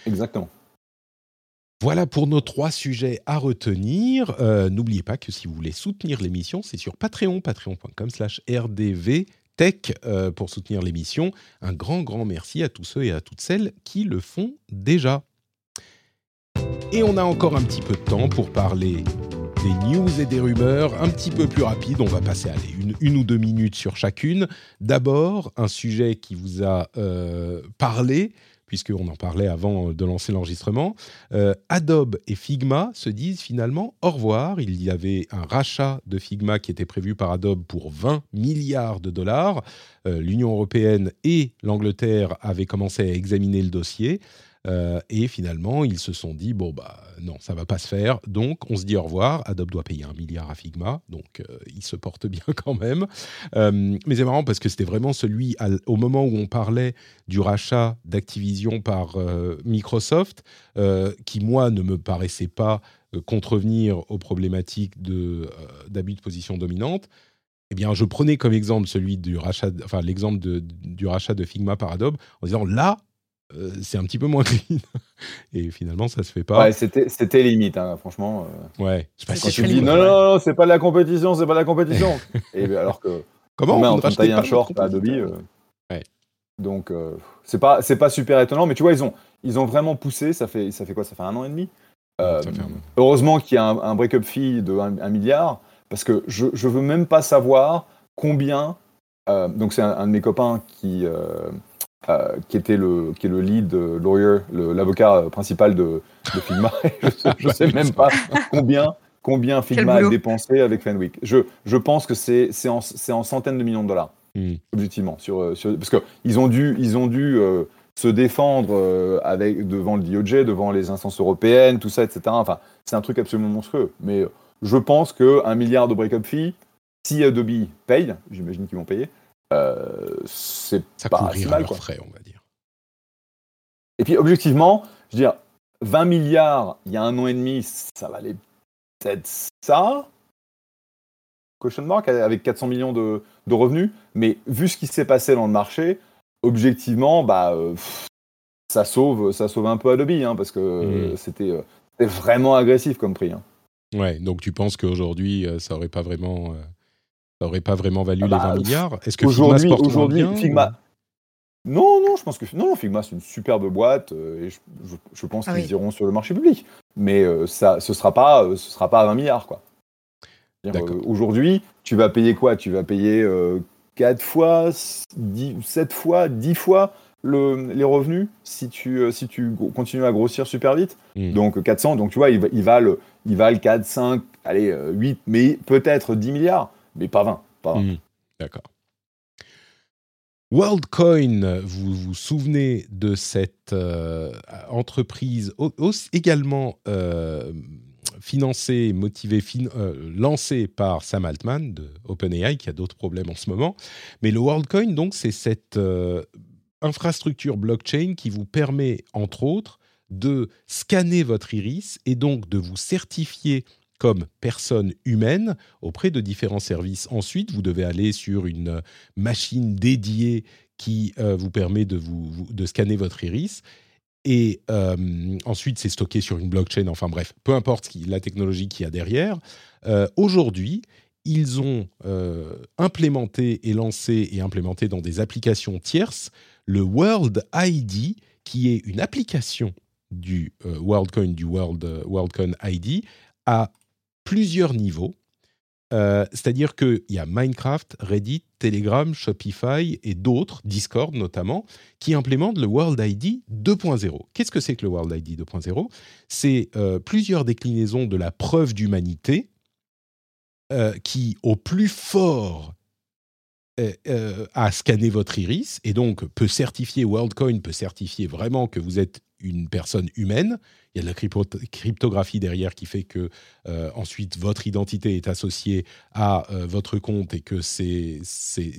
Exactement. Voilà pour nos trois sujets à retenir. Euh, n'oubliez pas que si vous voulez soutenir l'émission, c'est sur Patreon, patreon.com rdvtech euh, pour soutenir l'émission. Un grand, grand merci à tous ceux et à toutes celles qui le font déjà. Et on a encore un petit peu de temps pour parler des news et des rumeurs un petit peu plus rapides. On va passer à une, une, ou deux minutes sur chacune. D'abord, un sujet qui vous a euh, parlé puisqu'on en parlait avant de lancer l'enregistrement, euh, Adobe et Figma se disent finalement au revoir. Il y avait un rachat de Figma qui était prévu par Adobe pour 20 milliards de dollars. Euh, L'Union européenne et l'Angleterre avaient commencé à examiner le dossier. Euh, et finalement, ils se sont dit bon bah non, ça va pas se faire. Donc, on se dit au revoir. Adobe doit payer un milliard à Figma, donc euh, il se porte bien quand même. Euh, mais c'est marrant parce que c'était vraiment celui au moment où on parlait du rachat d'Activision par Microsoft, qui moi ne me paraissait pas contrevenir aux problématiques de d'abus de position dominante. Eh bien, je prenais comme exemple celui du rachat, enfin l'exemple du rachat de Figma par Adobe, en disant là, euh, c'est un petit peu moins clean. Et finalement, ça se fait pas. Ouais, c'était limite, hein, franchement. Euh. Ouais, je sais pas si tu dis non, non, non, c'est pas de la compétition, c'est pas de la compétition. Et ben, alors que. Comment on, on taille un short à Adobe. Euh. ouais. Donc, c'est pas, pas super étonnant, mais tu vois, ils ont, ils ont vraiment poussé. Ça fait, ça fait quoi Ça fait un an et demi Heureusement qu'il y a un, break-up fee de 1 milliard, parce que je, je veux même pas savoir combien. donc, c'est un, de mes copains qui euh, qui était le qui est le lead lawyer, l'avocat principal de, de Figma. je, ne sais même pas combien combien Figma a dépensé avec Fenwick. Je, je pense que c'est c'est en, en, centaines de millions de dollars hmm. objectivement sur, euh, sur parce que ils ont dû ils ont dû euh, se défendre avec devant le DOJ, devant les instances européennes, tout ça, etc. Enfin, c'est un truc absolument monstrueux. Mais je pense que un milliard de break-up fee, si Adobe paye, j'imagine qu'ils vont payer, euh, c'est pas si mal. Quoi. Frais, on va dire. Et puis, objectivement, je veux dire, 20 milliards il y a un an et demi, ça valait peut-être ça. Question mark avec 400 millions de, de, revenus. Mais vu ce qui s'est passé dans le marché, objectivement, bah, euh, ça, sauve, ça sauve un peu Adobe, hein, parce que mmh. c'était vraiment agressif comme prix. Hein. Ouais, donc tu penses qu'aujourd'hui, euh, ça aurait pas vraiment ça n'aurait pas vraiment valu ah les 20 bah, milliards. Est-ce que Figma se porte aujourd'hui, bien Figma... Non, non, je pense que non, Figma c'est une superbe boîte euh, et je, pense ah qu'ils iront sur le marché public. Mais euh, ça, ce sera pas, euh, ce sera pas à 20 milliards quoi. aujourd'hui, tu vas payer quoi? Tu vas payer 4 fois, 10, 7 fois, 10 fois le, les revenus si tu, si tu continues à grossir super vite? Hmm. Donc 400, donc tu vois, il, il, valent, il valent 4, 5, allez, 8, mais peut-être 10 milliards mais pas 20. Hmm, d'accord. WorldCoin, vous vous souvenez de cette euh, entreprise également euh, financée, motivée, euh, lancée par Sam Altman de OpenAI, qui a d'autres problèmes en ce moment. Mais le WorldCoin, donc, c'est cette infrastructure blockchain qui vous permet, entre autres, de scanner votre iris et donc de vous certifier comme personne humaine auprès de différents services. Ensuite, vous devez aller sur une machine dédiée qui euh, vous permet de, vous, de scanner votre iris. Et euh, ensuite, c'est stocké sur une blockchain. Enfin bref, peu importe la technologie qu'il y a derrière. Euh, aujourd'hui, ils ont implémenté et lancé et implémenté dans des applications tierces le World ID, qui est une application du WorldCoin, du World, WorldCoin ID, plusieurs niveaux. Euh, c'est-à-dire qu'il y a Minecraft, Reddit, Telegram, Shopify et d'autres, Discord notamment, qui implémentent le World ID 2.0. Qu'est-ce que c'est que le World ID 2.0 C'est euh, plusieurs déclinaisons de la preuve d'humanité euh, qui, au plus fort, a scanné votre iris et donc peut certifier, WorldCoin peut certifier vraiment que vous êtes une personne humaine. Il y a de la cryptographie derrière qui fait que euh, ensuite votre identité est associée à euh, votre compte et que c'est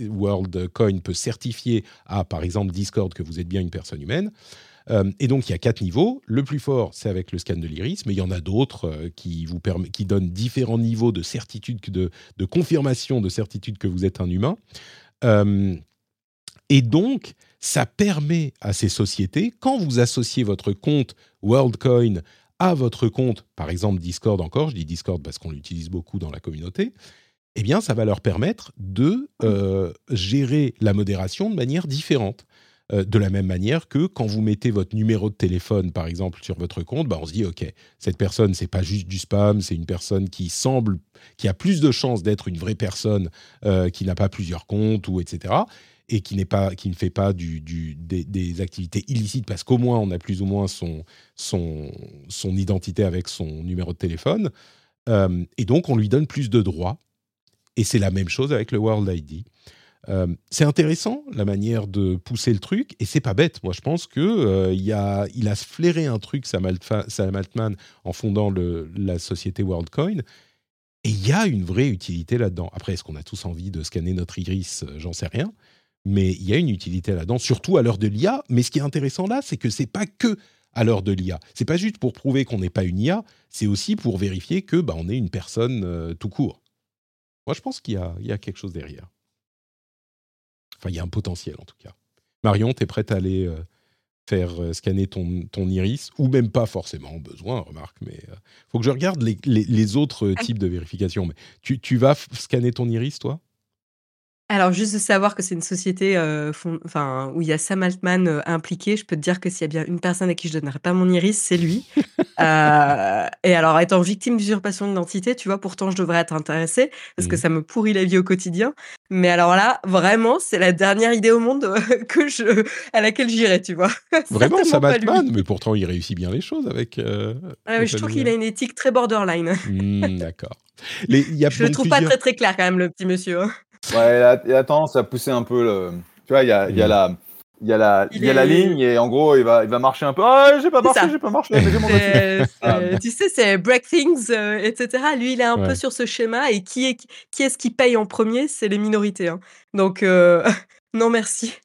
WorldCoin peut certifier à par exemple Discord que vous êtes bien une personne humaine. Euh, et donc il y a quatre niveaux. Le plus fort, c'est avec le scan de l'iris, mais il y en a d'autres qui vous qui donnent différents niveaux de certitude, de, de confirmation de certitude que vous êtes un humain. Et donc, ça permet à ces sociétés, quand vous associez votre compte WorldCoin à votre compte, par exemple Discord encore, je dis Discord parce qu'on l'utilise beaucoup dans la communauté, eh bien, ça va leur permettre de euh, gérer la modération de manière différente. Euh, de la même manière que quand vous mettez votre numéro de téléphone, par exemple, sur votre compte, bah on se dit, OK, cette personne, c'est pas juste du spam, c'est une personne qui semble, qui a plus de chances d'être une vraie personne, euh, qui n'a pas plusieurs comptes, ou etc et qui, pas, qui ne fait pas des, activités illicites parce qu'au moins on a plus ou moins son, identité avec son numéro de téléphone. Euh, et donc on lui donne plus de droits. Et c'est la même chose avec le World ID. Euh, c'est intéressant la manière de pousser le truc et c'est pas bête. Moi, je pense que euh, il, a, flairé un truc, Sam, Altman, en fondant la société WorldCoin. Et il y a une vraie utilité là-dedans. Après, est-ce qu'on a tous envie de scanner notre iris? J'en sais rien mais il y a une utilité là-dedans, surtout à l'heure de l'IA. Mais ce qui est intéressant là, c'est que c'est pas que à l'heure de l'IA. C'est pas juste pour prouver qu'on n'est pas une IA, c'est aussi pour vérifier que bah, on est une personne euh, tout court. Moi, je pense qu'il y, a, quelque chose derrière. Enfin, il y a un potentiel en tout cas. Marion, tu es prête à aller euh, faire euh, scanner ton, ton, iris, ou même pas forcément besoin, remarque, mais il faut que je regarde les, autres ah. types de vérification. Mais tu, tu vas scanner ton iris, toi? Alors juste de savoir que c'est une société, euh, enfin, où il y a Sam Altman, euh, impliqué, je peux te dire que s'il y a bien une personne à qui je donnerais pas mon iris, c'est lui. Euh, et alors étant victime d'usurpation d'identité, tu vois, pourtant je devrais être intéressée parce que ça me pourrit la vie au quotidien. Mais alors là, vraiment, c'est la dernière idée au monde, que je à laquelle j'irais, tu vois? Vraiment Sam Altman? Mais pourtant il réussit bien les choses avec, je trouve qu'il a une éthique très borderline. Mmh, d'accord. Je le trouve pas très, très clair quand même le petit monsieur, hein. Ouais, il a, tendance à pousser un peu le. Tu vois, il y a, y a la. Il y a, la, il y a la ligne et en gros il va, il va marcher un peu. Ah, j'ai pas marché, j'ai pas marché, mais j'ai mon ah. Tu sais, c'est break things, euh, etc. Lui, il est un peu sur ce schéma et qui est, qui est-ce qui paye en premier? C'est les minorités. Hein. Donc, euh, non merci.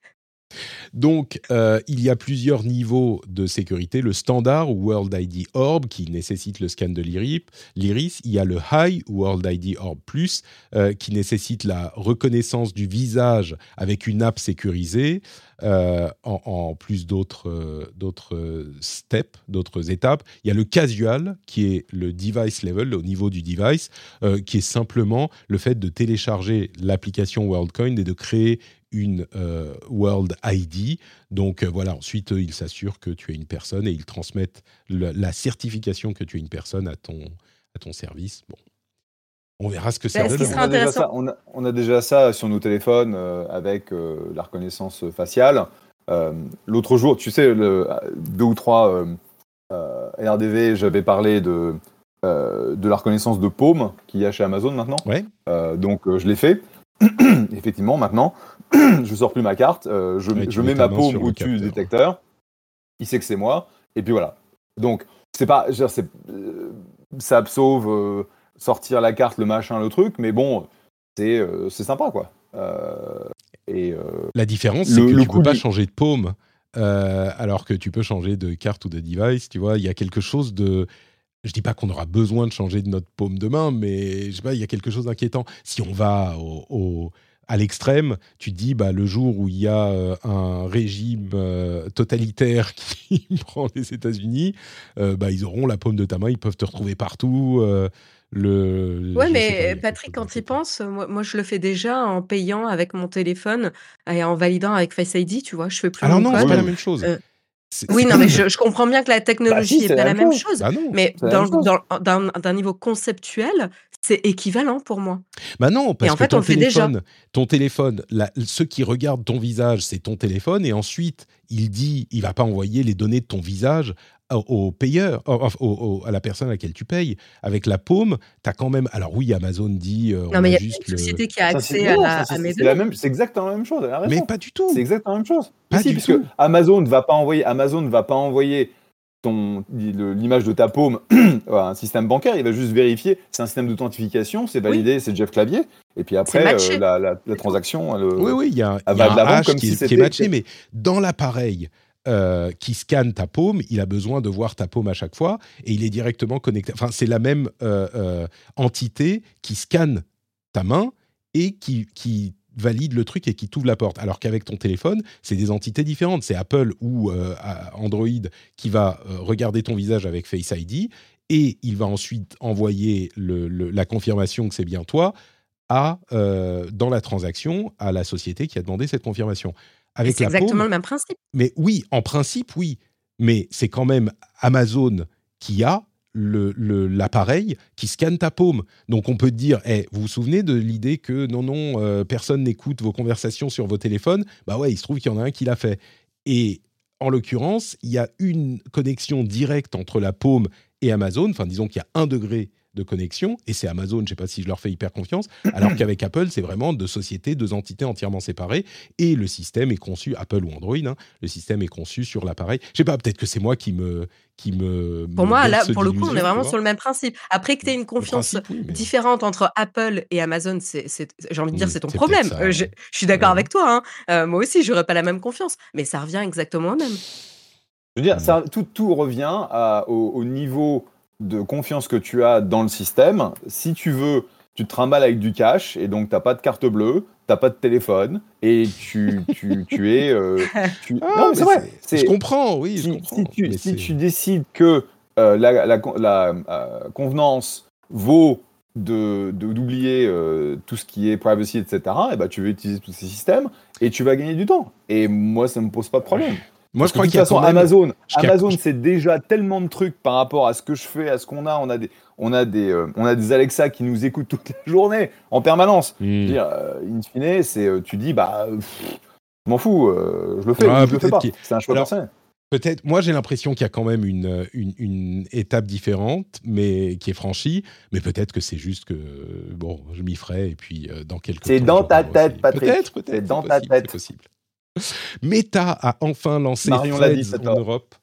Donc, euh, il y a plusieurs niveaux de sécurité. Le standard ou World ID Orb qui nécessite le scan de l'iris. Il y a le High World ID Orb Plus euh, qui nécessite la reconnaissance du visage avec une app sécurisée. Euh, en, plus d'autres steps, d'autres étapes. Il y a le casual, qui est le device level, au niveau du device, qui est simplement le fait de télécharger l'application WorldCoin et de créer une euh, World ID. Donc euh, voilà, ensuite, ils s'assurent que tu es une personne et ils transmettent la certification que tu es une personne à ton, à ton service. Bon. On verra ce que ça donne. On, on, a déjà ça sur nos téléphones euh, avec la reconnaissance faciale. L'autre jour, tu sais, le, deux ou trois RDV, j'avais parlé de, de la reconnaissance de paume qu'il y a chez Amazon maintenant. Ouais. donc je l'ai fait. Effectivement, maintenant, je sors plus ma carte, euh, je, mets ma paume au-dessus du détecteur, il sait que c'est moi, et puis voilà. Donc, c'est pas, euh, ça sauve euh, sortir la carte, le machin, le truc, mais bon, c'est, c'est sympa, quoi. et la différence, c'est que tu peux pas changer de paume. alors que tu peux changer de carte ou de device, tu vois, il y a quelque chose de, je dis pas qu'on aura besoin de changer de notre paume de main, mais je sais pas, il y a quelque chose d'inquiétant. Si on va au à l'extrême, tu te dis, bah, le jour où il y a euh, un régime euh, totalitaire qui prend les États-Unis, euh, bah, ils auront la paume de ta main, ils peuvent te retrouver partout. le, ouais, mais Patrick, quand il pense, moi, moi, je le fais déjà en payant avec mon téléphone et en validant avec Face ID, tu vois, je fais plus. Alors non, c'est pas la même chose. Oui, non, mais je, comprends bien que la technologie n'est pas la même chose. Bah mais d'un niveau conceptuel, c'est équivalent pour moi. Bah non, parce que ton, téléphone, ton téléphone, ceux qui regardent ton visage, c'est ton téléphone, et ensuite, il dit, il va pas envoyer les données de ton visage au, payeur, à la personne à laquelle tu payes. Avec la paume, tu as quand même. Alors oui, Amazon dit. Euh, non, mais il y a juste une société qui a accès à, mes données. C'est exactement la même chose. Mais pas du tout. C'est exactement la même chose. Pas du tout. Amazon ne va pas envoyer. Amazon ne va pas envoyer l'image de ta paume à un système bancaire, il va juste vérifier, c'est un système d'authentification, c'est validé, c'est Jeff Clavier, et puis après, euh, la, la, transaction, elle, oui, oui, il y a, y a un hash qui, est matché, mais dans l'appareil, euh, qui scanne ta paume, il a besoin de voir ta paume à chaque fois et il est directement connecté. Enfin, c'est la même euh, euh, entité qui scanne ta main et qui, valide le truc et qui t'ouvre la porte. Alors qu'avec ton téléphone, c'est des entités différentes. C'est Apple ou Android qui va regarder ton visage avec Face ID et il va ensuite envoyer la confirmation que c'est bien toi à, dans la transaction à la société qui a demandé cette confirmation. C'est exactement le même principe. Mais oui, en principe, oui. Mais c'est quand même Amazon qui a l'appareil le, qui scanne ta paume. Donc on peut dire, hey, vous vous souvenez de l'idée que non, non, euh, personne n'écoute vos conversations sur vos téléphones? Bah ouais, il se trouve qu'il y en a un qui l'a fait. Et en l'occurrence, il y a une connexion directe entre la paume et Amazon. Enfin, disons qu'il y a un degré de connexion, et c'est Amazon, je ne sais pas si je leur fais hyper confiance, alors qu'avec Apple, c'est vraiment deux sociétés, deux entités entièrement séparées, et le système est conçu, Apple ou Android, hein, le système est conçu sur l'appareil. Je sais pas, peut-être que c'est moi qui me... Qui me pour moi, là, pour le coup, on est vraiment sur le même principe. Après que tu aies une confiance différente entre Apple et Amazon, c'est, j'ai envie de dire, c'est ton problème. Euh, je, suis d'accord avec toi. Hein. Euh, moi aussi, j'aurais pas la même confiance, mais ça revient exactement au même. Je veux dire, ça, tout, tout revient à, au, niveau de confiance que tu as dans le système. Si tu veux, tu te trimbales avec du cash et donc tu n'as pas de carte bleue, tu n'as pas de téléphone et tu, tu, tu es. Euh, ah, non, c'est vrai. Je comprends, oui. Si, je comprends, si, tu, si tu, décides que euh, la, la, la euh, convenance vaut d'oublier de, d'oublier tout ce qui est privacy, etc., et bah, tu veux utiliser tous ces systèmes et tu vas gagner du temps. Et moi, ça ne me pose pas de problème. Moi, je crois qu'il y a façon, Amazon, Amazon, c'est déjà tellement de trucs par rapport à ce que je fais, à ce qu'on a. On a des, on a des, euh, on a des Alexa qui nous écoutent toute la journée, en permanence. Hmm. dire, euh, in fine, c'est, euh, tu dis, bah, je m'en fous, je le fais, je le fais pas. C'est un choix personnel. Peut-être, moi j'ai l'impression qu'il y a quand même une, une, une, étape différente, mais qui est franchie. Mais peut-être que c'est juste que bon, je m'y ferai et puis dans quelques. C'est dans ta tête, Patrick. Peut-être, peut-être. C'est dans ta tête. C'est possible. Meta a enfin lancé Threads en Europe.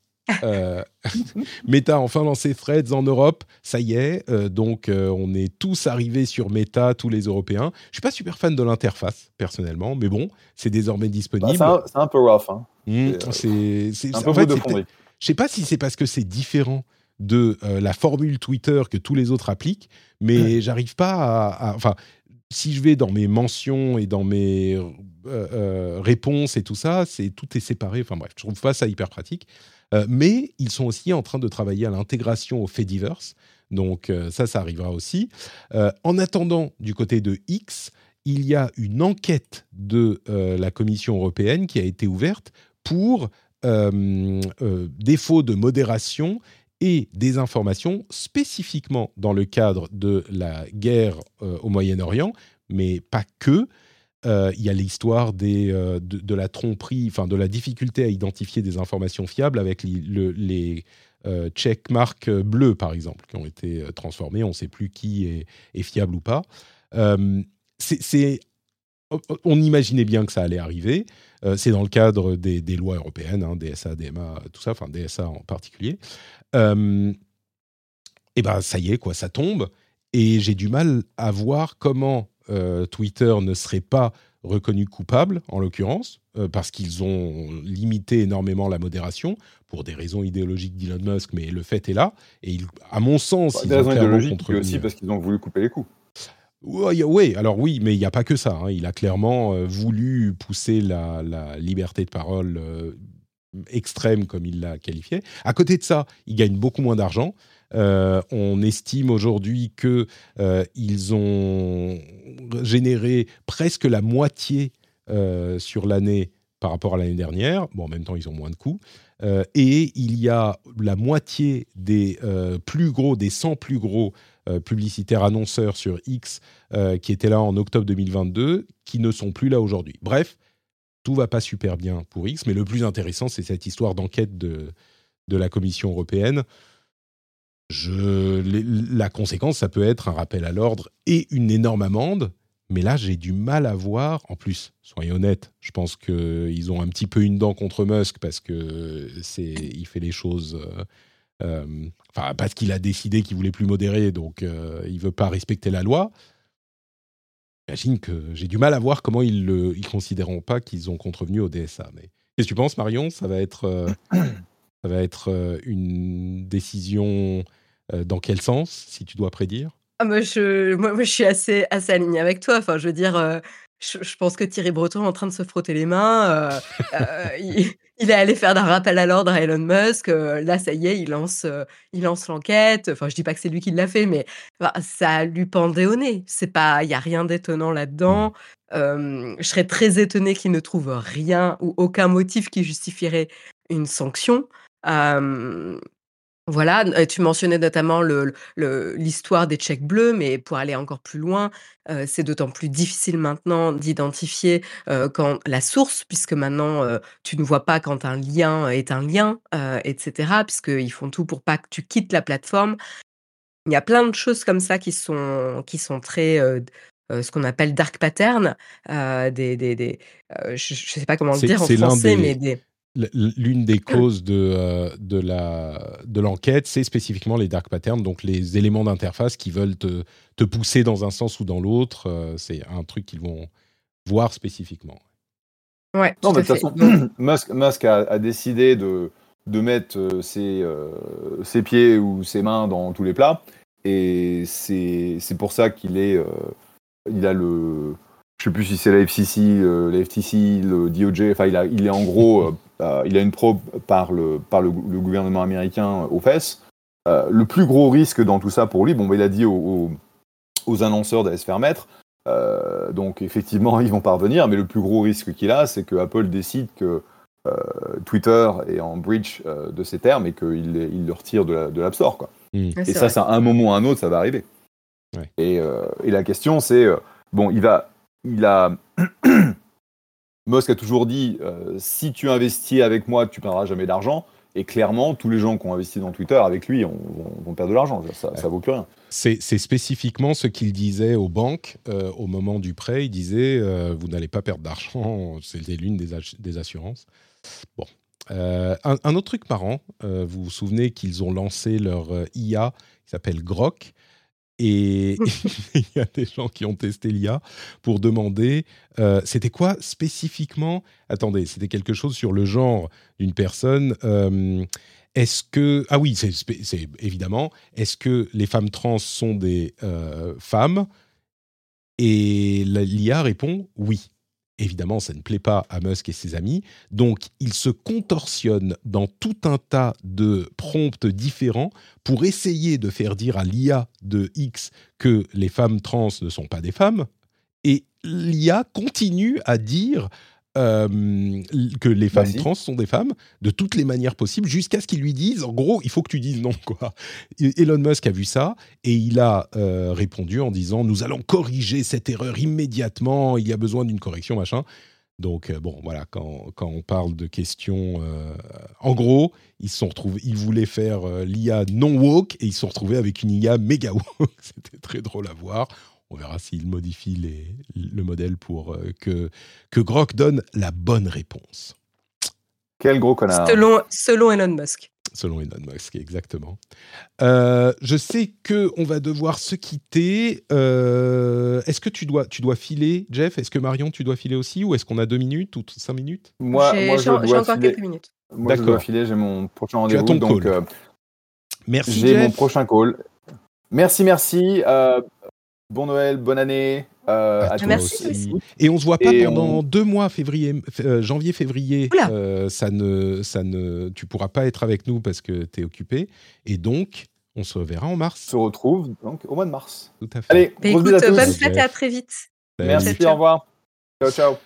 Euh, Meta a enfin lancé Threads en Europe, ça y est. Euh, donc, euh, on est tous arrivés sur Meta, tous les Européens. Je suis pas super fan de l'interface personnellement, mais bon, c'est désormais disponible. Bah, c'est un, peu rough. Hein. Mmh, c'est un peu en fait, Je sais pas si c'est parce que c'est différent de la formule Twitter que tous les autres appliquent, mais j'arrive pas à, Enfin, si je vais dans mes mentions et dans mes euh, euh, réponses et tout ça, c'est tout est séparé. Enfin bref, je trouve pas ça hyper pratique. Euh, mais ils sont aussi en train de travailler à l'intégration au Fediverse. Donc ça, ça arrivera aussi. en attendant, du côté de X, il y a une enquête de la Commission européenne qui a été ouverte pour défaut de modération et des informations spécifiquement dans le cadre de la guerre euh, au Moyen-Orient, mais pas que. Euh, il y a l'histoire euh, de, de, la tromperie, enfin de la difficulté à identifier des informations fiables avec les, le, les checkmarks bleus, par exemple, qui ont été transformés. On ne sait plus qui est, fiable ou pas. c'est on imaginait bien que ça allait arriver. c'est dans le cadre des, lois européennes, hein, DSA, DMA, tout ça, enfin DSA en particulier et ben ça y est, quoi, ça tombe. Et j'ai du mal à voir comment Twitter ne serait pas reconnu coupable, en l'occurrence, parce qu'ils ont limité énormément la modération pour des raisons idéologiques d'Elon Musk, mais le fait est là. Et à mon sens, bah, ils des raisons idéologiques, aussi parce qu'ils ont voulu couper les coups. Oui, alors oui, mais il n'y a pas que ça. Hein. Il a clairement voulu pousser la, la, liberté de parole extrême comme il l'a qualifié. À côté de ça, ils gagnent beaucoup moins d'argent. Euh, on estime aujourd'hui qu'ils euh, ont généré presque la moitié euh, sur l'année par rapport à l'année dernière. Bon, en même temps, ils ont moins de coûts. et il y a la moitié des plus gros, des 100 plus gros publicitaires annonceurs sur X qui étaient là en octobre 2022, qui ne sont plus là aujourd'hui. Bref, tout va pas super bien pour X, mais le plus intéressant, c'est cette histoire d'enquête de, de la Commission européenne. Je, la conséquence, ça peut être un rappel à l'ordre et une énorme amende. Mais là, j'ai du mal à voir. En plus, soyons honnêtes, je pense qu'ils ont un petit peu une dent contre Musk parce que c'est, il fait les choses. Euh, euh, enfin, parce qu'il a décidé qu'il voulait plus modérer, donc euh, il veut pas respecter la loi. J'imagine que j'ai du mal à voir comment ils ne ils considéreront pas qu'ils ont contrevenu au DSA. Mais qu'est-ce que tu penses, Marion? Ça va être, ça va être une décision dans quel sens, si tu dois prédire? Ah, moi, je, moi, je suis assez, assez alignée avec toi. Enfin, je veux dire, euh, je, pense que Thierry Breton est en train de se frotter les mains. Euh, euh, il, est allé faire un rappel à l'ordre à Elon Musk. là, ça y est, il lance, il lance l'enquête. Enfin, je dis pas que c'est lui qui l'a fait, mais ça lui pendait au nez. C'est pas, il y a rien d'étonnant là-dedans. je serais très étonnée qu'il ne trouve rien ou aucun motif qui justifierait une sanction. Voilà, tu mentionnais notamment l'histoire des chèques bleus, mais pour aller encore plus loin, c'est d'autant plus difficile maintenant d'identifier quand la source, puisque maintenant tu ne vois pas quand un lien est un lien, etc., puisqu'ils font tout pour pas que tu quittes la plateforme. Il y a plein de choses comme ça qui sont, qui sont très ce qu'on appelle dark pattern, des, des, je ne sais pas comment le dire en français, mais des l'une des causes de, euh, de, la, de l'enquête, c'est spécifiquement les dark patterns, donc les éléments d'interface qui veulent te, te pousser dans un sens ou dans l'autre. Euh, c'est un truc qu'ils vont voir spécifiquement. Ouais, non, mais de toute façon, Musk, Musk a, décidé de, de mettre euh, ses, ses, pieds ou ses mains dans tous les plats. Et c'est, c'est pour ça qu'il est, il a le, je sais plus si c'est la FCC, la FTC, le DOJ, enfin il, a, il est en gros euh, il a une probe par le, par le, gouvernement américain aux fesses. Euh, le plus gros risque dans tout ça pour lui, bon, bah, il a dit aux, annonceurs d'aller se faire mettre. Euh, donc effectivement, ils vont parvenir, mais le plus gros risque qu'il a, c'est que Apple décide que Twitter est en breach de ses termes et qu'il il le retire de l'App Store. Quoi. Hmm. Et ça, c'est à un moment ou à un autre, ça va arriver. Et, et, la question, c'est bon, il va, il a Musk a toujours dit euh, si tu investis avec moi, tu ne perdras jamais d'argent. Et clairement, tous les gens qui ont investi dans Twitter avec lui vont, perdre de l'argent. Ça, ne vaut plus rien. C'est spécifiquement ce qu'il disait aux banques euh, au moment du prêt. Il disait euh, vous n'allez pas perdre d'argent. C'était l'une des, assurances. Bon. Un, autre truc marrant, vous vous souvenez qu'ils ont lancé leur IA qui s'appelle Grok? Et il y a des gens qui ont testé l'IA pour demander, euh, c'était quoi spécifiquement? Attendez, c'était quelque chose sur le genre d'une personne. Euh, est-ce que ah oui, c'est évidemment. Est-ce que les femmes trans sont des euh, femmes? Et l'IA répond oui. Évidemment, ça ne plaît pas à Musk et ses amis. Donc, il se contorsionne dans tout un tas de prompts différents pour essayer de faire dire à l'IA de X que les femmes trans ne sont pas des femmes. Et l'IA continue à dire euh, que les femmes trans sont des femmes de toutes les manières possibles jusqu'à ce qu'ils lui disent en gros il faut que tu dises non quoi. Elon Musk a vu ça et il a euh, répondu en disant nous allons corriger cette erreur immédiatement il y a besoin d'une correction machin. Donc euh, bon voilà quand, quand, on parle de questions en gros ils se sont retrouvés ils voulaient faire l'IA non woke et ils se sont retrouvés avec une IA méga woke c'était très drôle à voir on verra s'il modifie les, le modèle pour euh, que, que Grok donne la bonne réponse. Quel gros connard. Selon, selon Elon Musk. Selon Elon Musk, exactement. Euh, je sais que on va devoir se quitter. Euh, est-ce que tu dois, tu dois filer, Jeff? Est-ce que Marion, tu dois filer aussi? Ou est-ce qu'on a deux minutes ou cinq minutes? Moi, moi j'ai encore quelques minutes. Moi, je dois filer, j'ai mon prochain rendez-vous. Tu as ton call. merci, J'ai mon prochain call. Merci, merci. Bon Noël, bonne année. Euh, à, Merci aussi. Et on se voit pas pendant deux mois, février, euh, janvier, février. Euh, ça ne, ça ne, tu pourras pas être avec nous parce que tu es occupé. Et donc, on se verra en mars. On se retrouve donc au mois de mars. Tout à fait. Allez, bah, écoute, bonne fête et à très vite. Merci, au revoir. Ciao, ciao.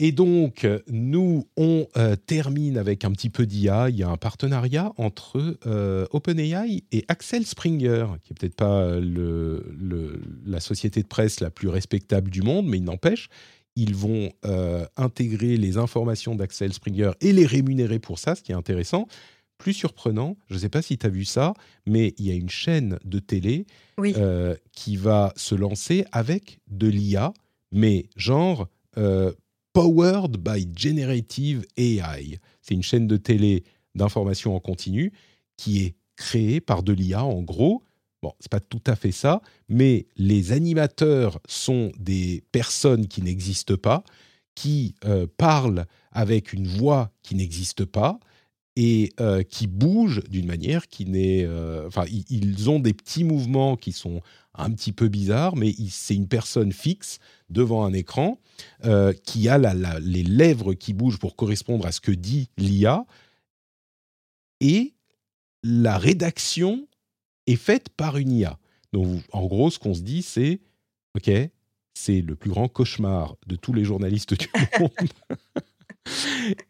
Et donc, nous, on euh, termine avec un petit peu d'IA. Il y a un partenariat entre euh, OpenAI et Axel Springer, qui est peut-être pas le, la société de presse la plus respectable du monde, mais il n'empêche, ils vont euh, intégrer les informations d'Axel Springer et les rémunérer pour ça, ce qui est intéressant. Plus surprenant, je ne sais pas si tu as vu ça, mais il y a une chaîne de télé qui va se lancer avec de l'IA, mais genre Powered by Generative AI. C'est une chaîne de télé d'information en continu qui est créée par de l'IA en gros. Bon, c'est pas tout à fait ça, mais les animateurs sont des personnes qui n'existent pas, qui euh, parlent avec une voix qui n'existe pas et euh, qui bougent d'une manière qui n'est. Euh, enfin, ils ont des petits mouvements qui sont un petit peu bizarres, mais c'est une personne fixe devant un écran euh, qui a les lèvres qui bougent pour correspondre à ce que dit l'IA. Et la rédaction est faite par une IA. Donc, en gros, ce qu'on se dit, c'est OK, c'est le plus grand cauchemar de tous les journalistes du monde.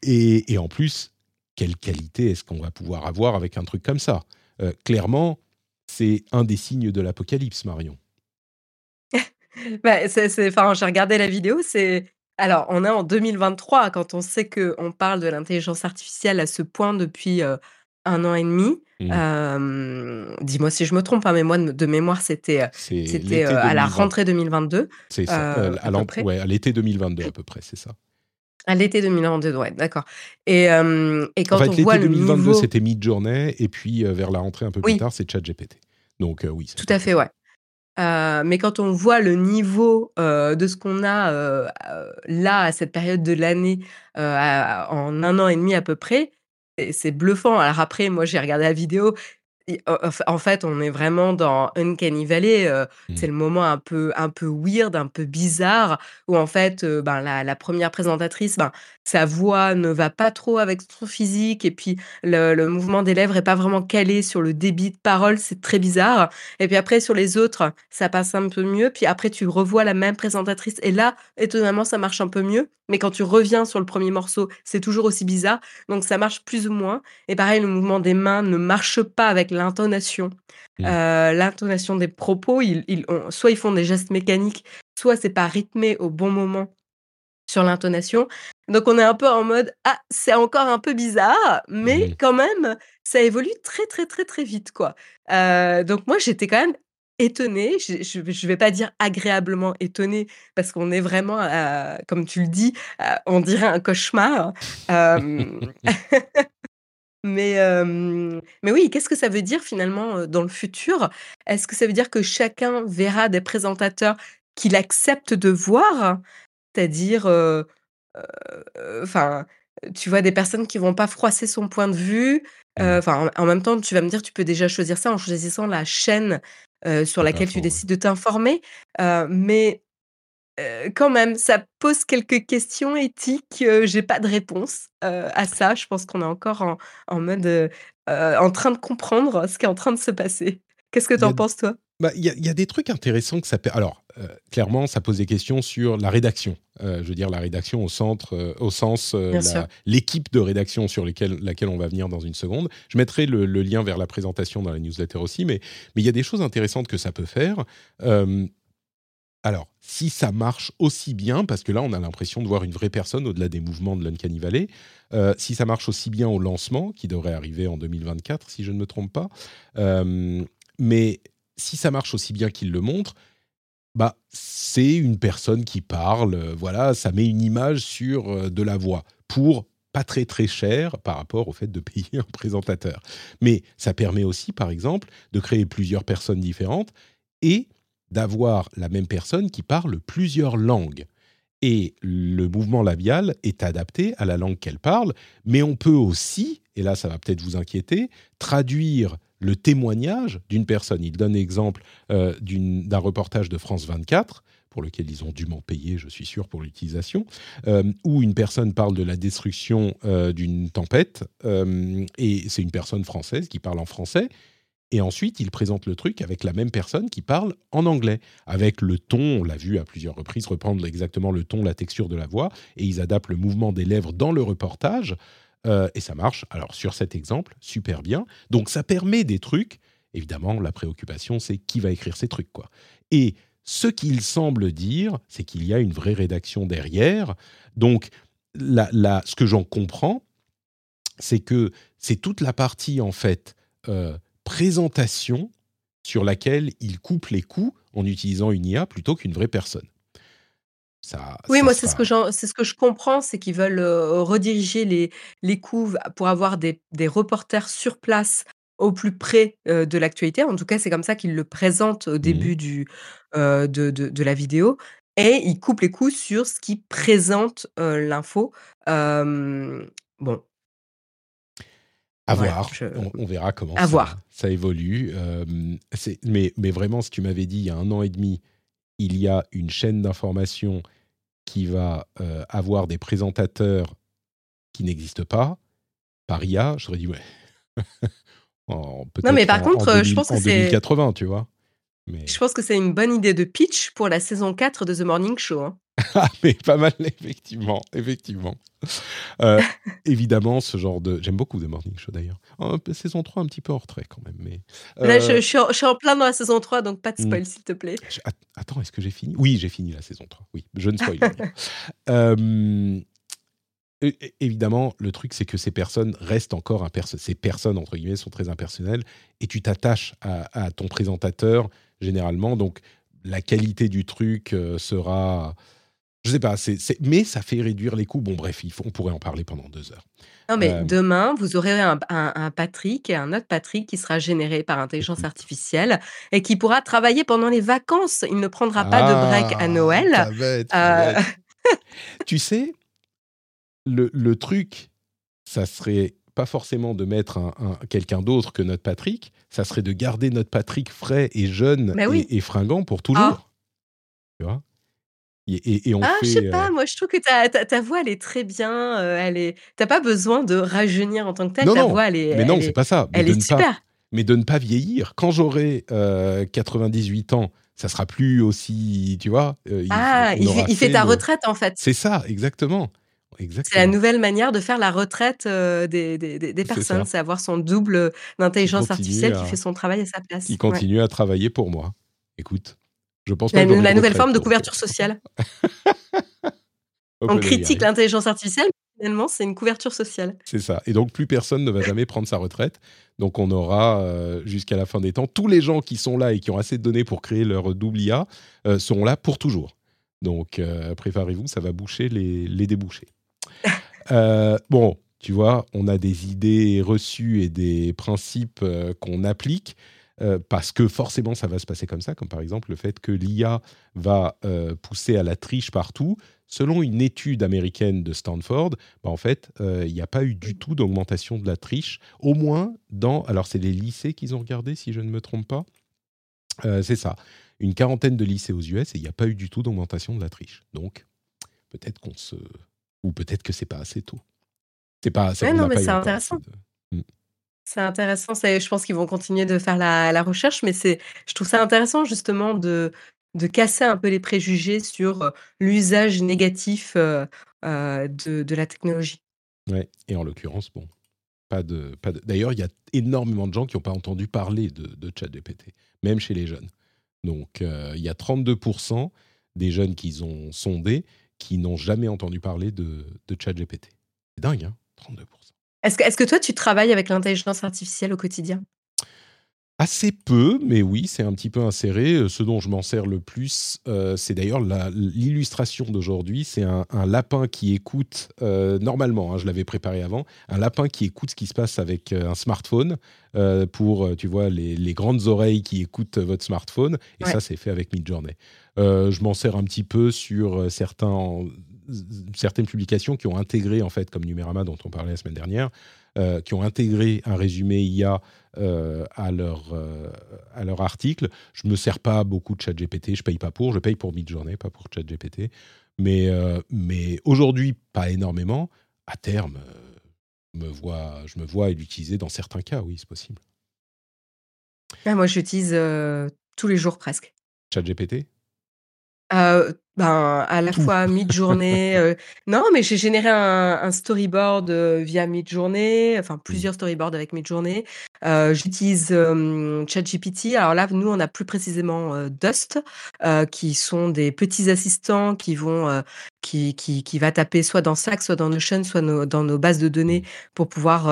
et, en plus, quelle qualité est-ce qu'on va pouvoir avoir avec un truc comme ça? Euh, Clairement, c'est un des signes de l'apocalypse, Marion. Bah, enfin, j'ai regardé la vidéo, c'est alors on est en 2023 quand on sait qu'on parle de l'intelligence artificielle à ce point depuis, un an et demi. Mmh. dis-moi si je me trompe, hein, mais moi de mémoire c'était, c'était, à la rentrée 2022, C'est ça, à à l'été 2022 à peu près, c'est ça. À l'été 2022, ouais, d'accord et et quand on voit l'été le 2022, c'était mid-journée et puis, vers la rentrée un peu plus tard, c'est ChatGPT. Donc, oui, Tout à fait, ouais. Euh, mais quand on voit le niveau euh, de ce qu'on a euh, là, à cette période de l'année, en un an et demi à peu près, c'est bluffant. Alors après, moi, j'ai regardé la vidéo, en fait, on est vraiment dans Uncanny Valley. Euh, mmh. C'est le moment un peu, un peu weird, un peu bizarre, où en fait, euh, ben, la, première présentatrice, ben, sa voix ne va pas trop avec son physique, et puis le, mouvement des lèvres est pas vraiment calé sur le débit de parole, c'est très bizarre. Et puis après, sur les autres, ça passe un peu mieux. Puis après, tu revois la même présentatrice, et là, étonnamment, ça marche un peu mieux. Mais quand tu reviens sur le premier morceau, c'est toujours aussi bizarre. Donc ça marche plus ou moins. Et pareil, le mouvement des mains ne marche pas avec l'intonation. Mmh. Euh, l'intonation des propos, ils, soit ils font des gestes mécaniques, soit c'est pas rythmé au bon moment sur l'intonation. Donc on est un peu en mode ah c'est encore un peu bizarre, mais mmh quand même ça évolue très très très très vite quoi. Euh, donc moi j'étais quand même étonnée, je, ne vais pas dire agréablement étonnée parce qu'on est vraiment comme tu le dis, on dirait un cauchemar. Mais, mais oui, qu'est-ce que ça veut dire finalement dans le futur? Est-ce que ça veut dire que chacun verra des présentateurs qu'il accepte de voir? C'est-à-dire, enfin, tu vois des personnes qui vont pas froisser son point de vue. Mmh. Enfin, en, même temps, tu vas me dire, tu peux déjà choisir ça en choisissant la chaîne sur laquelle tu décides de t'informer. mais euh, quand même, ça pose quelques questions éthiques. Euh, j'ai pas de réponse euh, à ça. Je pense qu'on est encore en, mode en train de comprendre ce qui est en train de se passer. Qu'est-ce que tu en penses, toi? Bah, Il y, a des trucs intéressants que ça. Alors, clairement, ça pose des questions sur la rédaction. je veux dire, la rédaction au, centre, au sens l'équipe de rédaction sur laquelle on va venir dans une seconde. Je mettrai le, lien vers la présentation dans la newsletter aussi, mais il y a des choses intéressantes que ça peut faire. Alors, si ça marche aussi bien, parce que là, on a l'impression de voir une vraie personne au-delà des mouvements de l'Uncanny Valley, euh, si ça marche aussi bien au lancement, qui devrait arriver en 2024, si je ne me trompe pas, euh, mais si ça marche aussi bien qu'il le montre, bah, c'est une personne qui parle, euh, voilà, ça met une image sur de la voix pour pas très très cher par rapport au fait de payer un présentateur. Mais ça permet aussi, par exemple, de créer plusieurs personnes différentes et d'avoir la même personne qui parle plusieurs langues. Et le mouvement labial est adapté à la langue qu'elle parle, mais on peut aussi, et là ça va peut-être vous inquiéter, traduire le témoignage d'une personne. Il donne l'exemple euh, d'un reportage de France 24, pour lequel ils ont dûment payé, je suis sûr, pour l'utilisation, euh, où une personne parle de la destruction euh, d'une tempête, et c'est une personne française qui parle en français, Et ensuite, il présente le truc avec la même personne qui parle en anglais, avec le ton, on l'a vu à plusieurs reprises, reprendre exactement le ton, la texture de la voix, et ils adaptent le mouvement des lèvres dans le reportage, euh, et ça marche. Alors sur cet exemple, super bien. Donc ça permet des trucs. Évidemment, la préoccupation, c'est qui va écrire ces trucs, quoi. Et ce qu'il semble dire, c'est qu'il y a une vraie rédaction derrière. Donc, ce que j'en comprends, c'est que c'est toute la partie, en fait, euh, présentation sur laquelle il coupe les coups en utilisant une IA plutôt qu'une vraie personne. Ça, oui, moi, c'est ce, que c'est ce que je comprends, c'est qu'ils veulent euh, rediriger les, les couves pour avoir des, des reporters sur place au plus près euh, de l'actualité. En tout cas, c'est comme ça qu'ils le présentent au mmh début du, euh, de, de, de, la vidéo. Et ils coupent les coups sur ce qui présente l'info. bon, à voir. On, verra comment ça, évolue. Euh, mais, mais, vraiment, si tu m'avais dit il y a un an et demi, il y a une chaîne d'information qui va euh, avoir des présentateurs qui n'existent pas par IA, je t'aurais dit ouais. non, mais par contre, je pense que c'est. 2080, tu vois. Je pense que c'est une bonne idée de pitch pour la saison 4 de The Morning Show. Hein. Ah, mais pas mal, effectivement. effectivement. Euh, évidemment, ce genre de. J'aime beaucoup The Morning Show d'ailleurs. saison 3, un petit peu en retrait quand même. Mais, Là, je, suis en, plein dans la saison 3, donc pas de spoil, hmm. s'il te plaît. attends, est-ce que j'ai fini? Oui, j'ai fini la saison 3. Oui, je ne spoil pas. euh, évidemment, le truc, c'est que ces personnes restent encore impersonnelles. Ces personnes, entre guillemets, sont très impersonnelles et tu t'attaches à, ton présentateur, généralement. Donc, la qualité du truc euh, sera. Je sais pas, mais ça fait réduire les coûts. Bon, bref, on pourrait en parler pendant deux heures. Non, mais euh, demain, vous aurez un, Patrick et un autre Patrick qui sera généré par intelligence artificielle et qui pourra travailler pendant les vacances. Il ne prendra pas de break à ah, Noël. Euh, tu sais, le, truc, ça serait pas forcément de mettre un, quelqu'un d'autre que notre Patrick, ça serait de garder notre Patrick frais et jeune et, fringant pour toujours. Ah. Tu vois? Et, on ah, je sais pas, euh, moi je trouve que ta, ta, voix elle est très bien, euh, elle est, t'as pas besoin de rajeunir en tant que telle, ta voix elle est, mais non, c'est pas ça. elle est super. mais de ne pas vieillir. Quand j'aurai 98 euh, ans, ça sera plus aussi, tu vois. ah, il, fait, il fait, ta retraite en fait. C'est ça, exactement. C'est la nouvelle manière de faire la retraite euh, des, des, des, personnes, c'est avoir son double d'intelligence artificielle qui fait son travail à sa place. Il continue à travailler pour moi. Écoute, je pense la, la nouvelle forme de couverture sociale. On critique l'intelligence artificielle, mais finalement, c'est une couverture sociale. C'est ça. Et donc, plus personne ne va jamais prendre sa retraite. Donc, on aura euh, jusqu'à la fin des temps. Tous les gens qui sont là et qui ont assez de données pour créer leur double IA euh, seront là pour toujours. Donc, préparez-vous, ça va boucher les, les débouchés. Euh, bon, tu vois, on a des idées reçues et des principes euh, qu'on applique. Euh, parce que forcément ça va se passer comme ça, comme par exemple le fait que l'IA va pousser à la triche partout. Selon une étude américaine de Stanford, bah, en fait, il n'y a pas eu du tout d'augmentation de la triche, au moins dans... Alors c'est les lycées qu'ils ont regardé, si je ne me trompe pas. c'est ça, une quarantaine de lycées aux US et il n'y a pas eu du tout d'augmentation de la triche. Donc, peut-être qu'on se ou peut-être que c'est pas assez tôt. C'est pas. non, mais c'est intéressant. Mmh. C'est intéressant. Je pense qu'ils vont continuer de faire la, recherche, mais c'est, je trouve ça intéressant justement de, de casser un peu les préjugés sur l'usage négatif de, de, la technologie. Ouais. Et en l'occurrence, bon, pas de, pas. D'ailleurs, il y a énormément de gens qui n'ont pas entendu parler de, de ChatGPT, même chez les jeunes. Donc, il y a 32% des jeunes qu'ils ont sondés qui n'ont jamais entendu parler de, de ChatGPT. C'est dingue, hein 32%. Est-ce que, est que toi, tu travailles avec l'intelligence artificielle au quotidien? Assez peu, mais oui, c'est un petit peu inséré. Euh, ce dont je m'en sers le plus, euh, c'est d'ailleurs l'illustration d'aujourd'hui. C'est un, lapin qui écoute, euh, normalement, hein, je l'avais préparé avant, un lapin qui écoute ce qui se passe avec un smartphone pour, tu vois, les, grandes oreilles qui écoutent votre smartphone. Et ça, c'est fait avec Midjourney. je m'en sers un petit peu sur certains, certaines publications qui ont intégré, en fait, comme Numérama dont on parlait la semaine dernière, euh, qui ont intégré un résumé IA euh, à, leur, euh, à leur article. Je ne me sers pas beaucoup de ChatGPT, je ne paye pas pour, je paye pour Midjourney, pas pour ChatGPT. Mais, mais aujourd'hui, pas énormément. À terme, me vois, je me vois l'utiliser dans certains cas, oui, c'est possible. Ah, moi, j'utilise tous les jours presque. ChatGPT? Euh, ben, à la fois mid-journée, euh, non, mais j'ai généré un un storyboard, euh, via mid-journée, enfin mmh. plusieurs storyboards avec mid-journée. j'utilise, ChatGPT. Alors là, nous, on a plus précisément, Dust, qui sont des petits assistants qui vont, qui qui qui va taper soit dans Slack, soit dans Notion, soit dans nos bases de données pour pouvoir,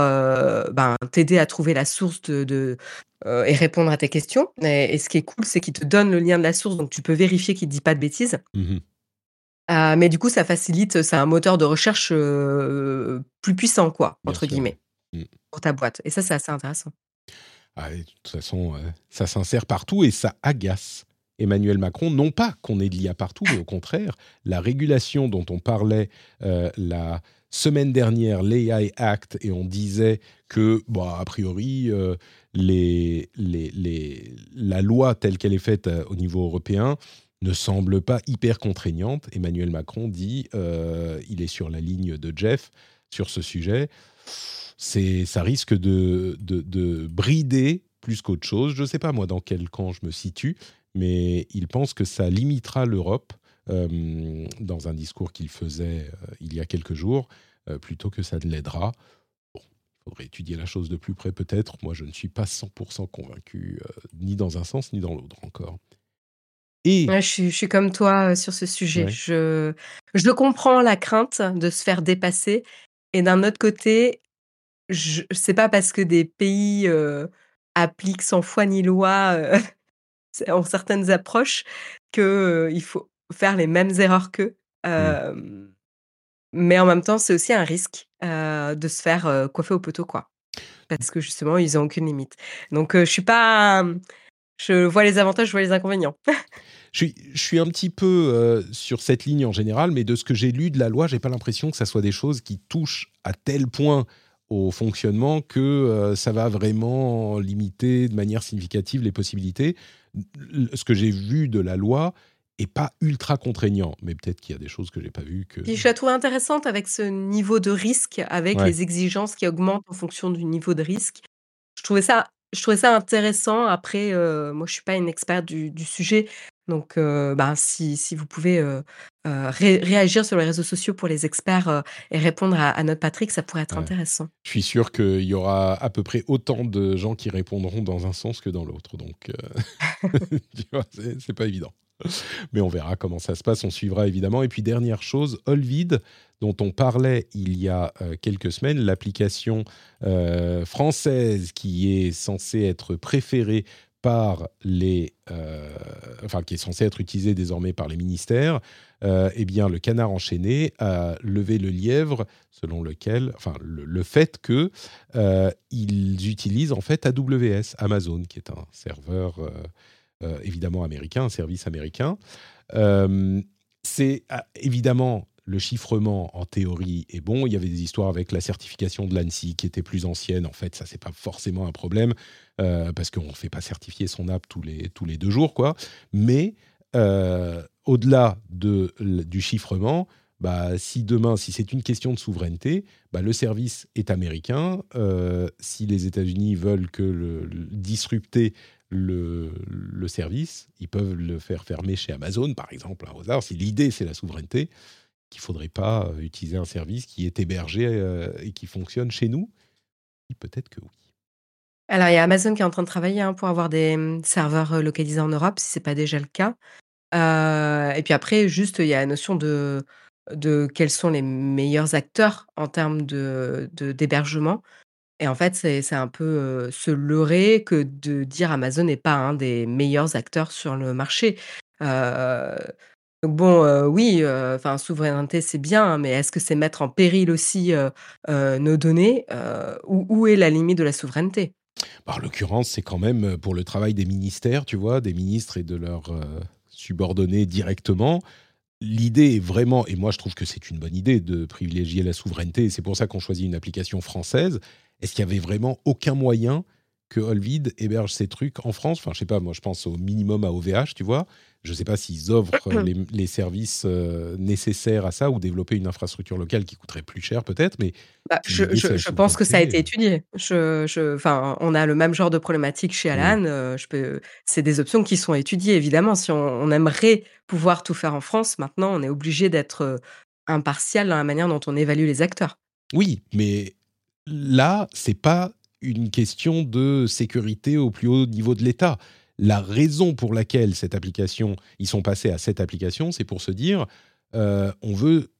ben, t'aider à trouver la source de de euh, et répondre à tes questions. Et, ce qui est cool, c'est qu'il te donne le lien de la source, donc tu peux vérifier qu'il ne dit pas de bêtises. Mmh euh, mais du coup, ça facilite, c'est un moteur de recherche euh, plus puissant, quoi, entre guillemets, mmh. pour ta boîte. Et ça, c'est assez intéressant. Ah, de toute façon, ça s'insère partout et ça agace Emmanuel Macron. Non pas qu'on ait de l'IA partout, mais au contraire, la régulation dont on parlait la semaine dernière, l'AI Act, et on disait que, bah, a priori, les, les, la loi telle qu'elle est faite euh, au niveau européen ne semble pas hyper contraignante. Emmanuel Macron dit euh, il est sur la ligne de Jeff sur ce sujet. C'est, ça risque de, de, brider plus qu'autre chose. Je ne sais pas moi dans quel camp je me situe, mais il pense que ça limitera l'Europe euh, dans un discours qu'il faisait il y a quelques jours, plutôt que ça ne l'aidera faudrait étudier la chose de plus près peut-être. Moi, je ne suis pas 100% convaincu, euh, ni dans un sens ni dans l'autre encore. Et je, suis, comme toi euh, sur ce sujet. Je, je comprends la crainte de se faire dépasser. Et d'un autre côté, je sais pas parce que des pays euh, appliquent sans foi ni loi en certaines approches qu'il faut faire les mêmes erreurs qu'eux. Mmh. Mais en même temps, c'est aussi un risque de se faire coiffer au poteau, quoi. Parce que justement, ils n'ont aucune limite. Donc, je suis pas. Je vois les avantages, je vois les inconvénients. je, suis, je suis un petit peu sur cette ligne en général, mais de ce que j'ai lu de la loi, j'ai pas l'impression que ça soit des choses qui touchent à tel point au fonctionnement que ça va vraiment limiter de manière significative les possibilités. Ce que j'ai vu de la loi, et pas ultra contraignant. Mais peut-être qu'il y a des choses que j'ai pas vues. Que... je la trouve intéressante avec ce niveau de risque, avec les exigences qui augmentent en fonction du niveau de risque. Je trouvais ça, je trouvais ça intéressant. Après, euh, moi, je suis pas une experte du, du sujet. Donc, euh, bah, si, si, vous pouvez euh, réagir sur les réseaux sociaux pour les experts et répondre à, notre Patrick, ça pourrait être intéressant. Je suis sûr qu'il y aura à peu près autant de gens qui répondront dans un sens que dans l'autre. Donc, c'est pas évident. Mais on verra comment ça se passe, on suivra évidemment. Et puis dernière chose, Olvid, dont on parlait il y a quelques semaines, l'application euh, française qui est censée être préférée par les, euh, enfin qui est censée être utilisée désormais par les ministères, eh bien le canard enchaîné a levé le lièvre selon lequel, enfin le, fait que ils utilisent en fait AWS, Amazon, qui est un serveur euh, évidemment américain, un service américain. Euh, c'est ah, évidemment le chiffrement en théorie est bon. Il y avait des histoires avec la certification de l'ANSI qui était plus ancienne. En fait, ça c'est pas forcément un problème euh, parce qu'on ne fait pas certifier son app tous les tous les deux jours, quoi. Mais au-delà de, du chiffrement, bah, si demain, si c'est une question de souveraineté, bah, le service est américain. si les États-Unis veulent que le disrupter le, le, service. Ils peuvent le faire fermer chez Amazon, par exemple, un hasard. Si l'idée, c'est la souveraineté, qu'il ne faudrait pas euh, utiliser un service qui est hébergé euh, et qui fonctionne chez nous Peut-être que oui. Alors, il y a Amazon qui est en train de travailler hein, pour avoir des hum, serveurs euh, localisés en Europe, si ce n'est pas déjà le cas. et puis après, juste, il y a la notion de, de quels sont les meilleurs acteurs en termes de, d'hébergement. Et en fait, c'est un peu, se leurrer que de dire Amazon n'est pas un des meilleurs acteurs sur le marché. Donc bon, oui, enfin souveraineté, c'est bien, hein, mais est-ce que c'est mettre en péril aussi, nos données? où est la limite de la souveraineté? Bah, en l'occurrence, c'est quand même, pour le travail des ministères, tu vois? Des ministres et de leurs, subordonnés directement. L'idée est vraiment et moi je trouve que c'est une bonne idée de privilégier la souveraineté c'est pour ça qu'on choisit une application française est-ce qu'il y avait vraiment aucun moyen que Olvid héberge ces trucs en France? Enfin, je sais pas, moi je pense au minimum à OVH, tu vois. Je ne sais pas s'ils offrent les, services euh, nécessaires à ça ou développer une infrastructure locale qui coûterait plus cher peut-être, mais bah, je, pense que ça a été étudié. Je, on a le même genre de problématique chez Alan. Euh, c'est des options qui sont étudiées, évidemment. Si on, aimerait pouvoir tout faire en France, maintenant, on est obligé d'être euh, impartial dans la manière dont on évalue les acteurs. Oui, mais là, c'est pas une question de sécurité au plus haut niveau de l'État la raison pour laquelle cette application, ils sont passés à cette application, c'est pour se dire, euh, on veut.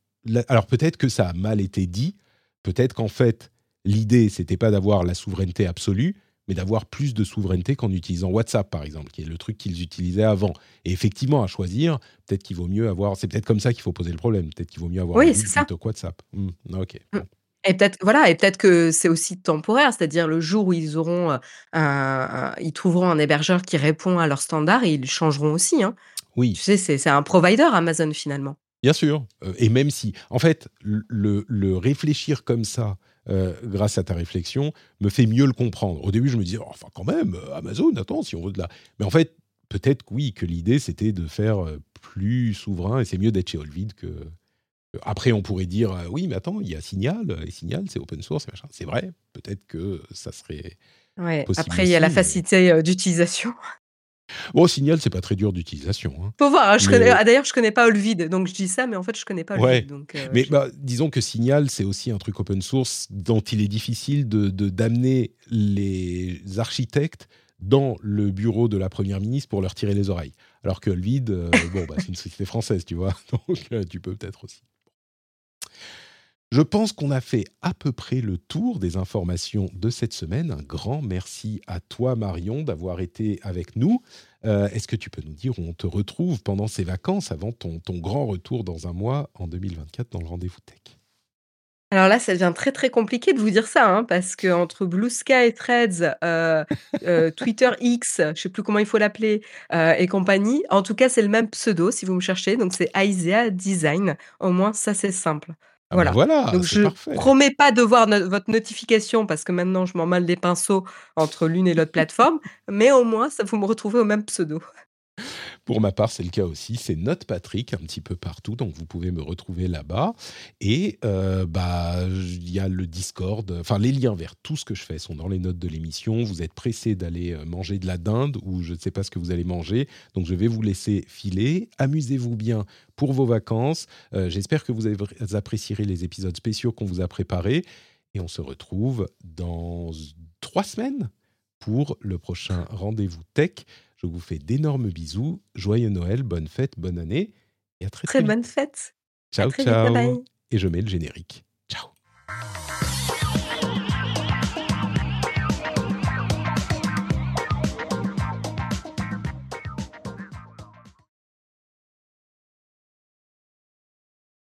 Alors peut-être que ça a mal été dit, peut-être qu'en fait l'idée c'était pas d'avoir la souveraineté absolue, mais d'avoir plus de souveraineté qu'en utilisant WhatsApp par exemple, qui est le truc qu'ils utilisaient avant. Et effectivement, à choisir, peut-être qu'il vaut mieux avoir. C'est peut-être comme ça qu'il faut poser le problème. Peut-être qu'il vaut mieux avoir oui, plutôt que WhatsApp. Hmm, ok. Hmm. Et peut-être voilà, et peut-être que c'est aussi temporaire, c'est-à-dire le jour où ils auront un, ils trouveront un hébergeur qui répond à leurs standards, ils changeront aussi. Hein. Oui. Tu sais, c'est un provider Amazon finalement. Bien sûr. et même si, en fait, le, le réfléchir comme ça, grâce à ta réflexion, me fait mieux le comprendre. Au début, je me disais, oh, enfin, quand même, Amazon, attends, si on veut de la. Mais en fait, peut-être que oui, que l'idée, c'était de faire plus souverain, et c'est mieux d'être chez Olvid que, après, on pourrait dire euh, oui, mais attends, il y a Signal, et Signal, c'est open source, C'est vrai, peut-être que ça serait. Ouais. Après, il y a la facilité euh, d'utilisation. Bon, Signal, c'est pas très dur d'utilisation. Hein. Faut voir. Hein, ah, D'ailleurs, je connais pas Olvid, donc je dis ça, mais en fait, je connais pas Olvid. Donc, euh, mais bah, disons que Signal, c'est aussi un truc open source dont il est difficile de d'amener les architectes dans le bureau de la première ministre pour leur tirer les oreilles. Alors que Olvid, bon, bah, c'est une société française, tu vois, donc tu peux peut-être aussi. Je pense qu'on a fait à peu près le tour des informations de cette semaine. Un grand merci à toi, Marion, d'avoir été avec nous. Euh, est-ce que tu peux nous dire où on te retrouve pendant ces vacances avant ton, ton grand retour dans un mois en 2024 dans le rendez-vous tech? Alors là, ça devient très très compliqué de vous dire ça, hein, parce que entre Blue Sky, Threads, euh, euh, Twitter X, je sais plus comment il faut l'appeler, et compagnie, en tout cas, c'est le même pseudo si vous me cherchez, donc c'est Aisea Design. Au moins, ça c'est simple. Ah bah voilà. voilà. Donc je promets pas de voir votre notification parce que maintenant je m'en mêle des pinceaux entre l'une et l'autre plateforme, mais au moins ça vous me retrouvez au même pseudo. Pour ma part, c'est le cas aussi. C'est Note Patrick un petit peu partout, donc vous pouvez me retrouver là-bas. Et euh, bah, il y a le Discord. Enfin, les liens vers tout ce que je fais sont dans les notes de l'émission. Vous êtes pressé d'aller euh, manger de la dinde ou je ne sais pas ce que vous allez manger, donc je vais vous laisser filer. Amusez-vous bien pour vos vacances. Euh, j'espère que vous apprécierez les épisodes spéciaux qu'on vous a préparés. Et on se retrouve dans trois semaines pour le prochain rendez-vous tech. Je vous fais d'énormes bisous. Joyeux Noël, bonne fête, bonne année. Et à très, très, très bonne fête. Ciao, ciao. Et je mets le générique. Ciao.